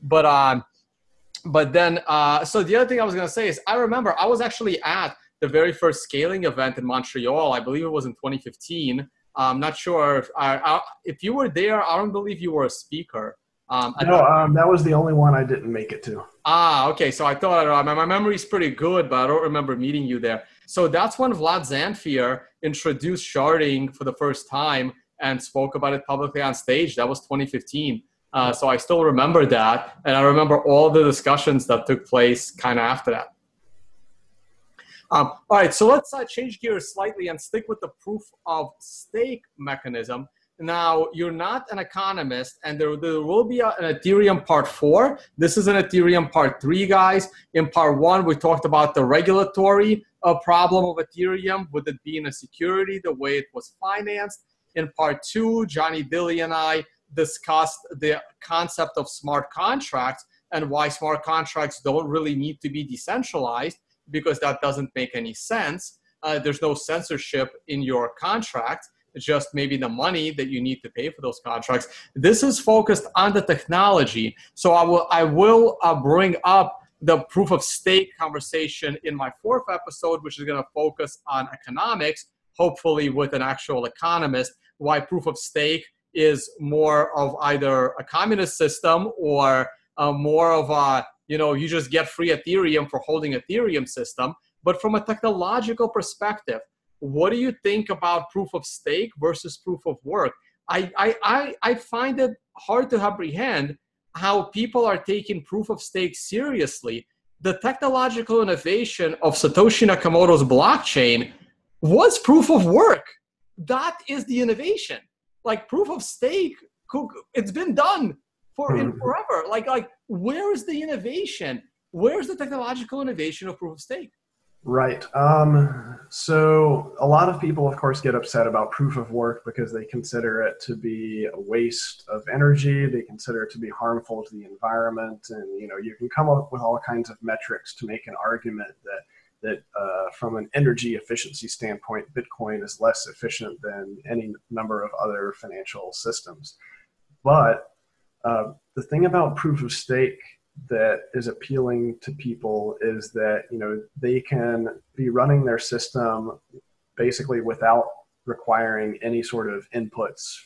But um, but then uh, so the other thing I was gonna say is I remember I was actually at the very first scaling event in Montreal. I believe it was in 2015. I'm not sure if I, I, if you were there. I don't believe you were a speaker. Um, no, um, that was the only one I didn't make it to. Ah, okay. So I thought uh, my, my is pretty good, but I don't remember meeting you there. So that's when Vlad Zamfir introduced sharding for the first time and spoke about it publicly on stage. That was 2015. Uh, so I still remember that, and I remember all the discussions that took place kind of after that. Um, all right, so let's uh, change gears slightly and stick with the proof of stake mechanism. Now, you're not an economist, and there, there will be a, an Ethereum part four. This is an Ethereum part three, guys. In part one, we talked about the regulatory uh, problem of Ethereum, with it being a security, the way it was financed. In part two, Johnny Dilley and I discussed the concept of smart contracts and why smart contracts don't really need to be decentralized because that doesn't make any sense. Uh, there's no censorship in your contract just maybe the money that you need to pay for those contracts. This is focused on the technology. So I will I will uh, bring up the proof of stake conversation in my fourth episode, which is going to focus on economics, hopefully with an actual economist. Why proof of stake is more of either a communist system or uh, more of a you know you just get free Ethereum for holding Ethereum system. But from a technological perspective, what do you think about proof of stake versus proof of work? I, I, I, I find it hard to apprehend how people are taking proof of stake seriously. The technological innovation of Satoshi Nakamoto's blockchain was proof of work. That is the innovation. Like proof of stake, it's been done for in hmm. forever. Like, like where is the innovation? Where's the technological innovation of proof of stake? Right. Um, so a lot of people, of course, get upset about proof of work because they consider it to be a waste of energy. They consider it to be harmful to the environment, and you know you can come up with all kinds of metrics to make an argument that that uh, from an energy efficiency standpoint, Bitcoin is less efficient than any number of other financial systems. But uh, the thing about proof of stake that is appealing to people is that you know they can be running their system basically without requiring any sort of inputs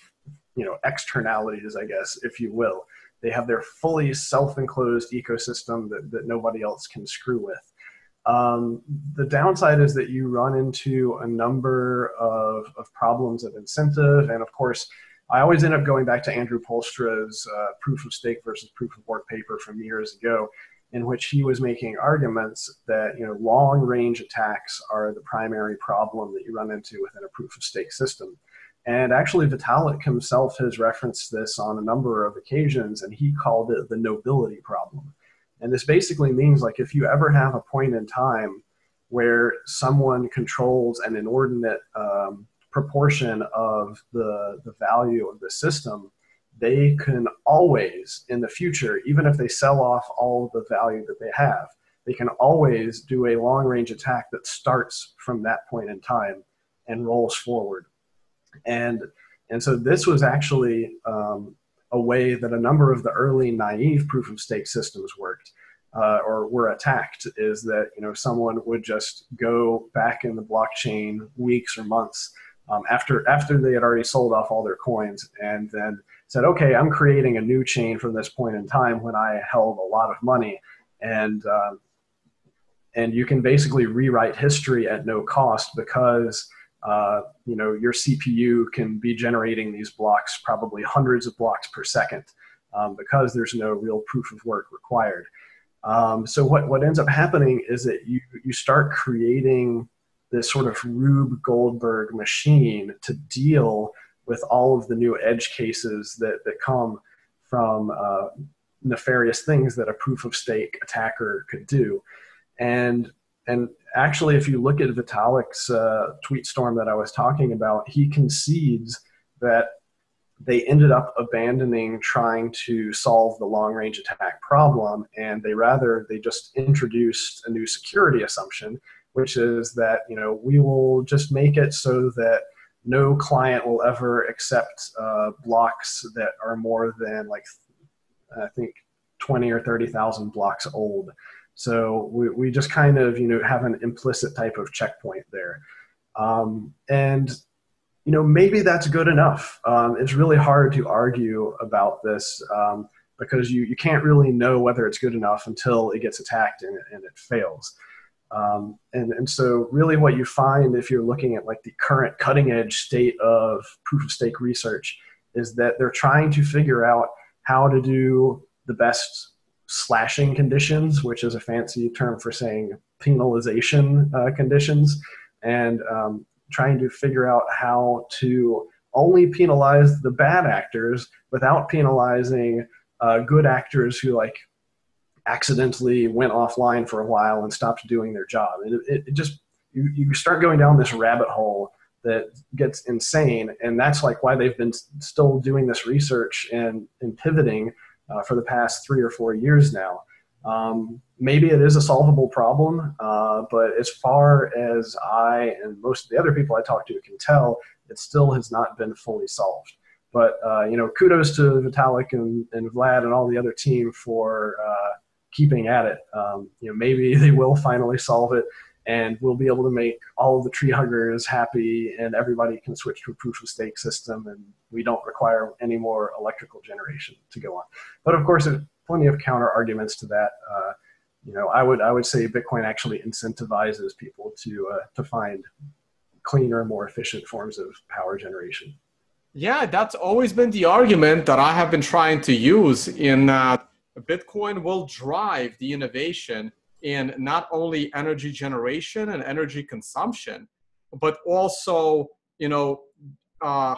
you know externalities i guess if you will they have their fully self-enclosed ecosystem that, that nobody else can screw with um, the downside is that you run into a number of, of problems of incentive and of course I always end up going back to Andrew Poelstra's uh, proof of stake versus proof of work paper from years ago, in which he was making arguments that you know long range attacks are the primary problem that you run into within a proof of stake system. And actually, Vitalik himself has referenced this on a number of occasions, and he called it the nobility problem. And this basically means like if you ever have a point in time where someone controls an inordinate um, proportion of the, the value of the system, they can always, in the future, even if they sell off all the value that they have, they can always do a long range attack that starts from that point in time and rolls forward. And, and so this was actually um, a way that a number of the early naive proof of stake systems worked. Uh, or were attacked is that you know someone would just go back in the blockchain weeks or months um, after after they had already sold off all their coins and then said, okay, I'm creating a new chain from this point in time when I held a lot of money, and um, and you can basically rewrite history at no cost because uh, you know your CPU can be generating these blocks probably hundreds of blocks per second um, because there's no real proof of work required. Um, so what, what ends up happening is that you, you start creating this sort of Rube Goldberg machine to deal with all of the new edge cases that, that come from uh, nefarious things that a proof of stake attacker could do. And and actually, if you look at Vitalik's uh, tweet storm that I was talking about, he concedes that they ended up abandoning trying to solve the long range attack problem and they rather they just introduced a new security assumption which is that you know we will just make it so that no client will ever accept uh, blocks that are more than like I think 20 or 30,000 blocks old. So we, we just kind of you know have an implicit type of checkpoint there, um, and you know maybe that's good enough. Um, it's really hard to argue about this um, because you you can't really know whether it's good enough until it gets attacked and, and it fails. Um, and, and so really what you find if you're looking at like the current cutting edge state of proof of stake research is that they're trying to figure out how to do the best slashing conditions, which is a fancy term for saying penalization uh, conditions, and um, trying to figure out how to only penalize the bad actors without penalizing uh, good actors who like accidentally went offline for a while and stopped doing their job. It, it, it just you, you start going down this rabbit hole that gets insane, and that's like why they've been still doing this research and, and pivoting uh, for the past three or four years now. Um, maybe it is a solvable problem, uh, but as far as I and most of the other people I talk to can tell, it still has not been fully solved. But uh, you know, kudos to Vitalik and, and Vlad and all the other team for uh, keeping at it. Um, you know, maybe they will finally solve it, and we'll be able to make all of the tree huggers happy, and everybody can switch to a proof of stake system, and we don't require any more electrical generation to go on. But of course, there's plenty of counter arguments to that. Uh, you know, I would I would say Bitcoin actually incentivizes people to uh, to find cleaner, more efficient forms of power generation. Yeah, that's always been the argument that I have been trying to use in uh, Bitcoin will drive the innovation in not only energy generation and energy consumption, but also, you know, uh,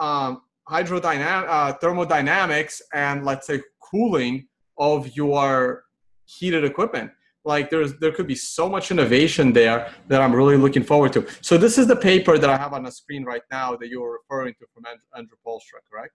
um, hydrodynamic, uh, thermodynamics, and let's say cooling of your heated equipment. Like there's there could be so much innovation there that I'm really looking forward to. So this is the paper that I have on the screen right now that you were referring to from Andrew Poelstra, correct?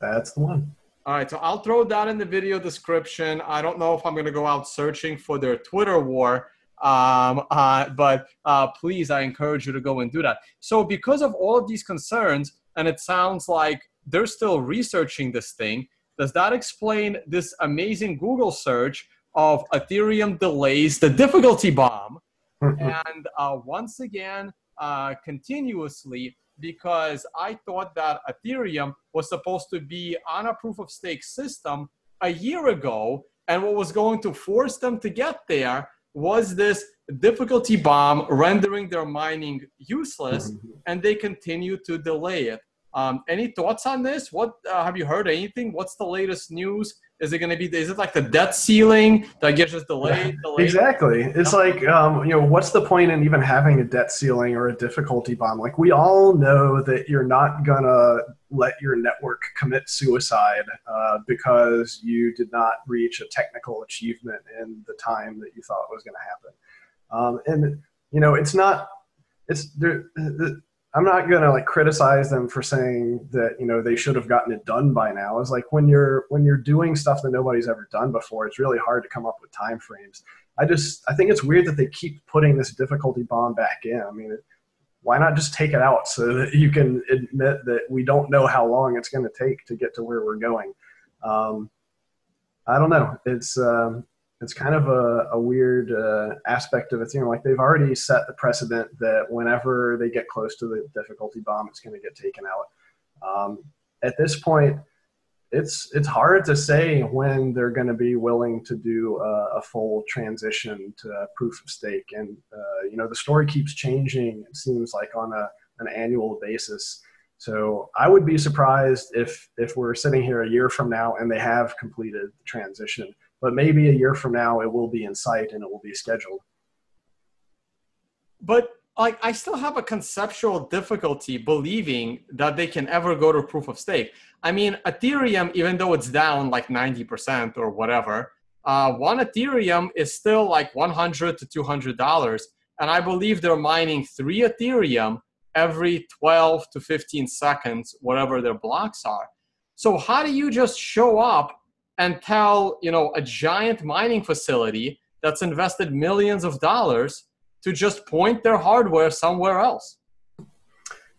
That's the one. All right, so I'll throw that in the video description. I don't know if I'm going to go out searching for their Twitter war, um, uh, but uh, please, I encourage you to go and do that. So, because of all of these concerns, and it sounds like they're still researching this thing, does that explain this amazing Google search of Ethereum delays the difficulty bomb? and uh, once again, uh, continuously because I thought that Ethereum was supposed to be on a proof of stake system a year ago. And what was going to force them to get there was this difficulty bomb rendering their mining useless, mm-hmm. and they continue to delay it. Um, any thoughts on this? What uh, have you heard? Anything? What's the latest news? Is it going to be? Is it like the debt ceiling that gets just delayed? delayed? Exactly. It's like um, you know, what's the point in even having a debt ceiling or a difficulty bomb? Like we all know that you're not gonna let your network commit suicide uh, because you did not reach a technical achievement in the time that you thought was going to happen. Um, and you know, it's not. It's there. I'm not gonna like criticize them for saying that you know they should have gotten it done by now. It's like when you're when you're doing stuff that nobody's ever done before, it's really hard to come up with time frames. I just I think it's weird that they keep putting this difficulty bomb back in. I mean, why not just take it out so that you can admit that we don't know how long it's going to take to get to where we're going. Um, I don't know. It's um, it's kind of a, a weird uh, aspect of Ethereum. Like they've already set the precedent that whenever they get close to the difficulty bomb, it's going to get taken out. Um, at this point, it's it's hard to say when they're going to be willing to do a, a, full transition to proof of stake. And uh, you know, the story keeps changing. It seems like on a an annual basis. So I would be surprised if if we're sitting here a year from now and they have completed the transition but maybe a year from now it will be in sight and it will be scheduled. But like I still have a conceptual difficulty believing that they can ever go to proof of stake. I mean, Ethereum, even though it's down like 90% or whatever, uh, one Ethereum is still like 100 to 200 dollars, and I believe they're mining three Ethereum every 12 to 15 seconds, whatever their blocks are. So how do you just show up and tell you know a giant mining facility that's invested millions of dollars to just point their hardware somewhere else.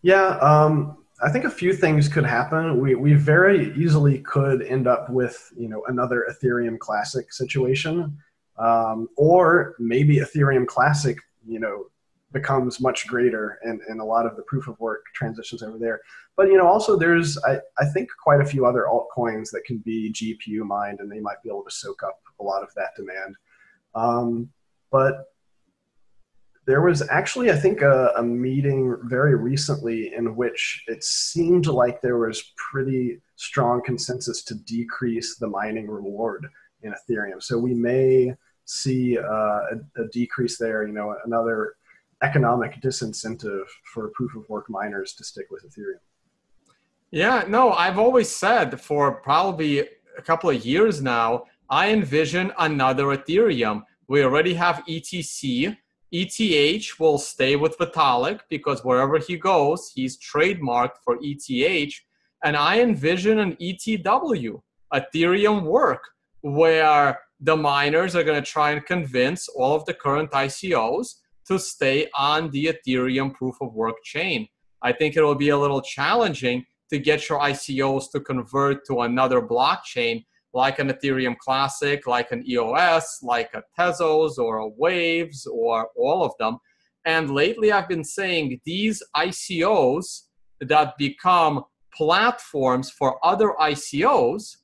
Yeah, um, I think a few things could happen. We, we very easily could end up with you know another Ethereum Classic situation, um, or maybe Ethereum Classic you know becomes much greater and, and a lot of the proof of work transitions over there. But you know also there's I, I think quite a few other altcoins that can be GPU mined and they might be able to soak up a lot of that demand. Um, but there was actually, I think, a, a, meeting very recently in which it seemed like there was pretty strong consensus to decrease the mining reward in Ethereum. So we may see uh, a, a, decrease there, you know, another economic disincentive for proof of work miners to stick with Ethereum. Yeah, no, I've always said for probably a couple of years now, I envision another Ethereum. We already have ETC ETH will stay with Vitalik because wherever he goes, he's trademarked for ETH. And I envision an ETW, Ethereum work, where the miners are going to try and convince all of the current ICOs to stay on the Ethereum proof of work chain. I think it will be a little challenging to get your ICOs to convert to another blockchain like an Ethereum Classic, like an EOS, like a Tezos or a Waves or all of them. And lately I've been saying these ICOs that become platforms for other ICOs,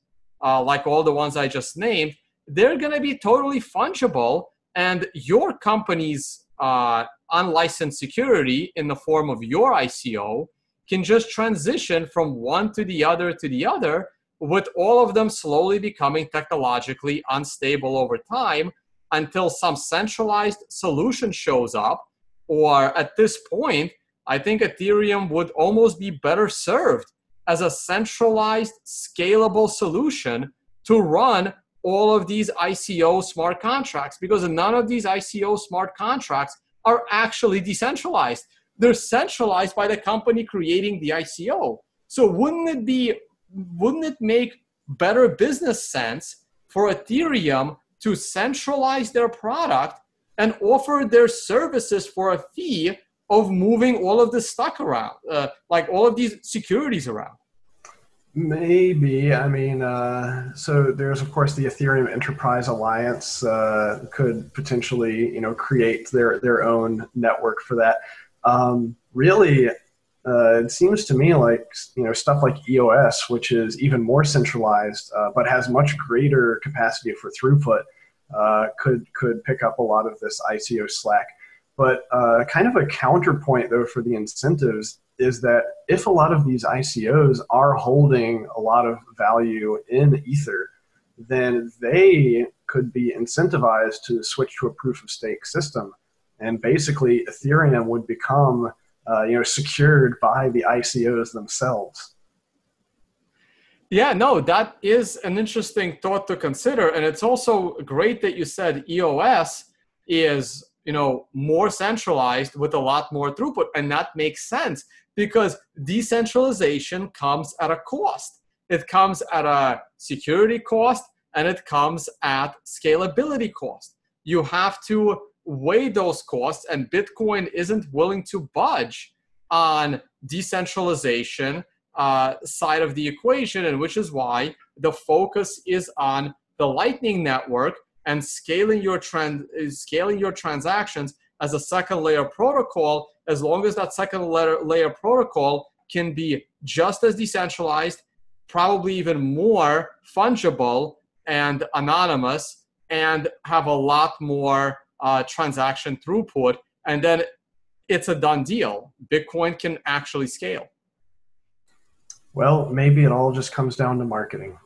uh, like all the ones I just named, they're going to be totally fungible. And your company's uh, unlicensed security in the form of your ICO can just transition from one to the other to the other with all of them slowly becoming technologically unstable over time until some centralized solution shows up. Or at this point, I think Ethereum would almost be better served as a centralized, scalable solution to run all of these ICO smart contracts because none of these ICO smart contracts are actually decentralized. They're centralized by the company creating the ICO. So wouldn't it be wouldn't it make better business sense for Ethereum to centralize their product and offer their services for a fee of moving all of this stock around, uh, like all of these securities around? Maybe. I mean, uh, so there's of course the Ethereum Enterprise Alliance uh, could potentially, you know, create their their own network for that. Um, really, uh, it seems to me like you know stuff like EOS, which is even more centralized uh, but has much greater capacity for throughput, uh, could could pick up a lot of this ICO slack. But uh, kind of a counterpoint though for the incentives is that if a lot of these ICOs are holding a lot of value in Ether, then they could be incentivized to switch to a proof of stake system, and basically Ethereum would become uh, you know, secured by the ICOs themselves. Yeah, no, that is an interesting thought to consider, and it's also great that you said EOS is you know more centralized with a lot more throughput, and that makes sense because decentralization comes at a cost. It comes at a security cost, and it comes at scalability cost. You have to weigh those costs, and Bitcoin isn't willing to budge on decentralization uh, side of the equation, and which is why the focus is on the Lightning Network and scaling your trend, scaling your transactions as a second layer protocol. As long as that second layer, layer protocol can be just as decentralized, probably even more fungible and anonymous, and have a lot more uh, transaction throughput, and then it's a done deal. Bitcoin can actually scale. Well, maybe it all just comes down to marketing.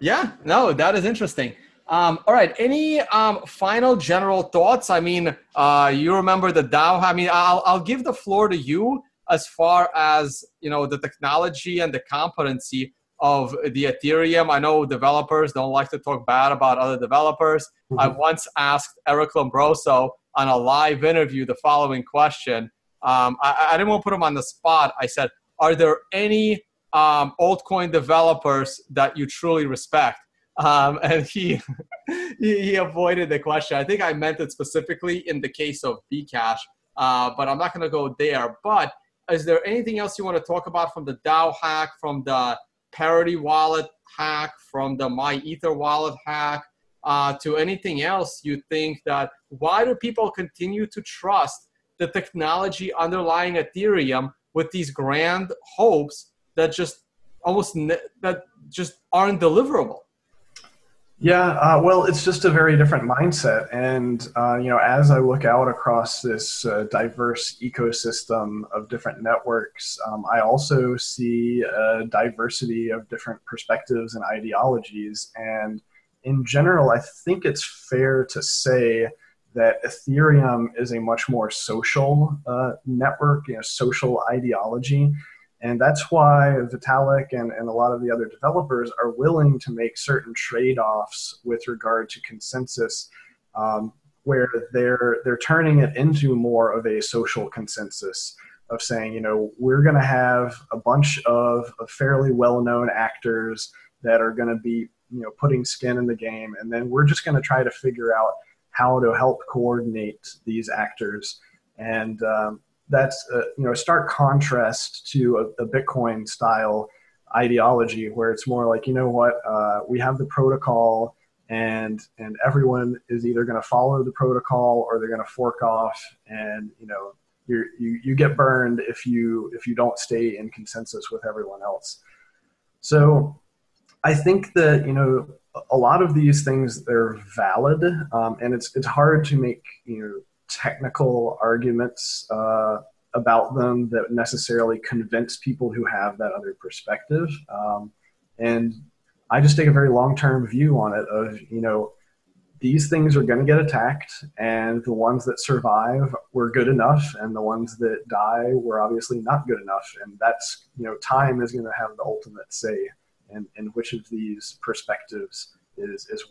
Yeah, no, that is interesting. Um, all right. Any um, final general thoughts? I mean, uh, you remember the DAO. I mean, I'll, I'll give the floor to you as far as you know the technology and the competency of the Ethereum. I know developers don't like to talk bad about other developers. Mm-hmm. I once asked Eric Lombrozo on a live interview the following question. Um, I, I, didn't want to put him on the spot. I said, "Are there any um, altcoin developers that you truly respect?" Um, and he, he, he avoided the question. I think I meant it specifically in the case of Bcash, uh, but I'm not going to go there. But is there anything else you want to talk about from the DAO hack, from the Parity wallet hack, from the My Ether wallet hack, uh, to anything else you think that why do people continue to trust the technology underlying Ethereum with these grand hopes that just almost ne- that just aren't deliverable? Yeah, uh, well, it's just a very different mindset. And, uh, you know, as I look out across this uh, diverse ecosystem of different networks, um, I also see a diversity of different perspectives and ideologies. And in general, I think it's fair to say that Ethereum is a much more social uh, network, you know, social ideology. And that's why Vitalik and, and a lot of the other developers are willing to make certain trade offs with regard to consensus, um, where they're, they're turning it into more of a social consensus of saying, you know, we're going to have a bunch of, of fairly well known actors that are going to be, you know, putting skin in the game. And then we're just going to try to figure out how to help coordinate these actors. And, um, that's a, you know a stark contrast to a, a, Bitcoin style ideology where it's more like you know what uh, we have the protocol and and everyone is either going to follow the protocol or they're going to fork off and you know you you you get burned if you if you don't stay in consensus with everyone else. So I think that you know a lot of these things they're valid um, and it's it's hard to make you know technical arguments uh, about them that necessarily convince people who have that other perspective. Um, and I just take a very long term view on it of, you know, these things are going to get attacked, and the ones that survive were good enough, and the ones that die were obviously not good enough. And that's, you know, time is going to have the ultimate say in, in which of these perspectives is, is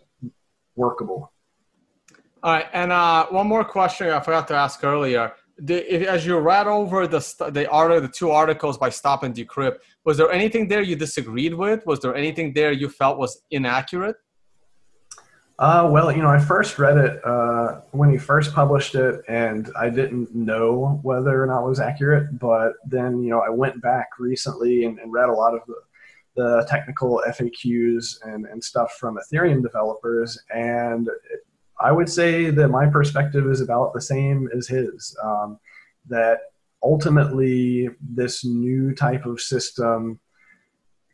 workable. All right, and uh, one more question I forgot to ask earlier. The, if, as you read over the the article, the two articles by StopAndDecrypt, was there anything there you disagreed with? Was there anything there you felt was inaccurate? Uh, well, you know, I first read it uh, when he first published it, and I didn't know whether or not it was accurate. But then, you know, I went back recently and, and read a lot of the, the technical FAQs and, and stuff from Ethereum developers, and it, I would say that my perspective is about the same as his. Um, that ultimately, this new type of system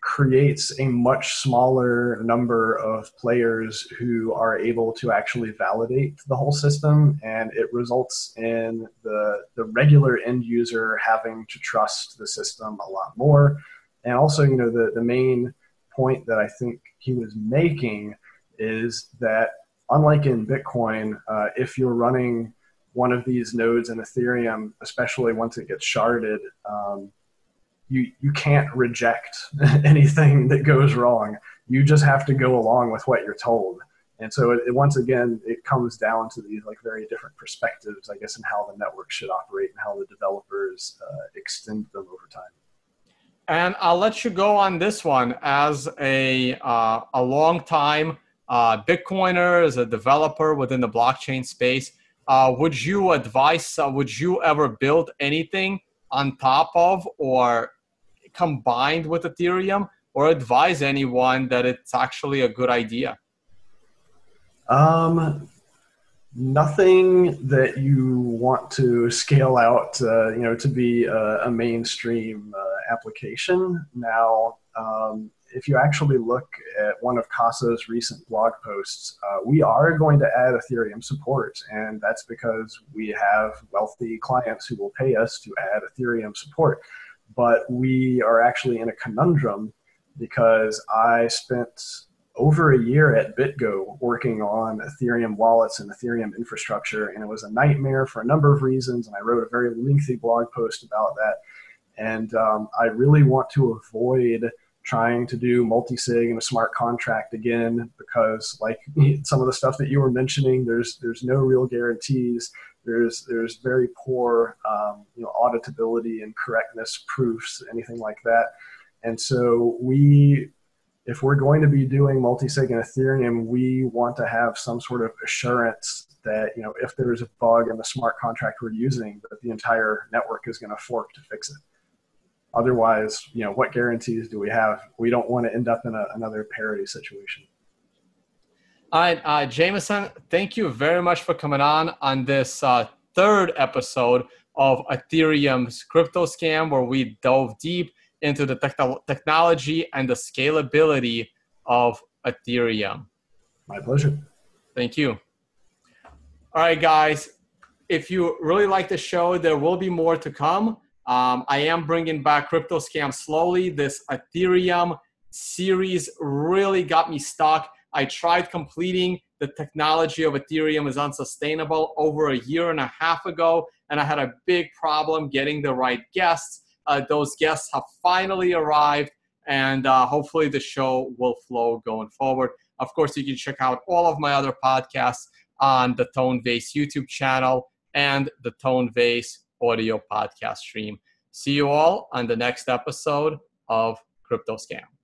creates a much smaller number of players who are able to actually validate the whole system, and it results in the, the regular end user having to trust the system a lot more. And also, you know, the, the main point that I think he was making is that unlike in Bitcoin, uh, if you're running one of these nodes in Ethereum, especially once it gets sharded, um, you you can't reject anything that goes wrong. You just have to go along with what you're told. And so it, it, once again, it comes down to these like very different perspectives, I guess, in how the network should operate and how the developers uh, extend them over time. And I'll let you go on this one as a uh, a long time uh, Bitcoiner, as a developer within the blockchain space, uh, would you advise, uh, would you ever build anything on top of or combined with Ethereum or advise anyone that it's actually a good idea? Um, nothing that you want to scale out, uh, you know, to be a, a mainstream uh, application. Now, um, if you actually look at one of Casa's recent blog posts, uh, we are going to add Ethereum support, and that's because we have wealthy clients who will pay us to add Ethereum support. But we are actually in a conundrum because I spent over a year at BitGo working on Ethereum wallets and Ethereum infrastructure, and it was a nightmare for a number of reasons. And I wrote a very lengthy blog post about that. And um, I really want to avoid trying to do multi-sig and a smart contract again because like some of the stuff that you were mentioning there's there's no real guarantees. There's there's very poor um, you know auditability and correctness proofs anything like that. And so we if we're going to be doing multi-sig and ethereum we want to have some sort of assurance that you know if there's a bug in the smart contract we're using that the entire network is going to fork to fix it Otherwise, you know, what guarantees do we have? We don't want to end up in a, another parity situation. All right, uh, Jameson, thank you very much for coming on on this uh, third episode of Ethereum's crypto scam, where we dove deep into the te- technology and the scalability of Ethereum. My pleasure. Thank you. All right, guys, if you really like the show, there will be more to come. Um, I am bringing back crypto scam slowly. This Ethereum series really got me stuck. I tried completing the technology of Ethereum is unsustainable over a year and a half ago, and I had a big problem getting the right guests. Uh, those guests have finally arrived, and uh, hopefully the show will flow going forward. Of course, you can check out all of my other podcasts on the Tone Vays YouTube channel and the Tone Vays audio podcast stream. See you all on the next episode of Crypto Scam.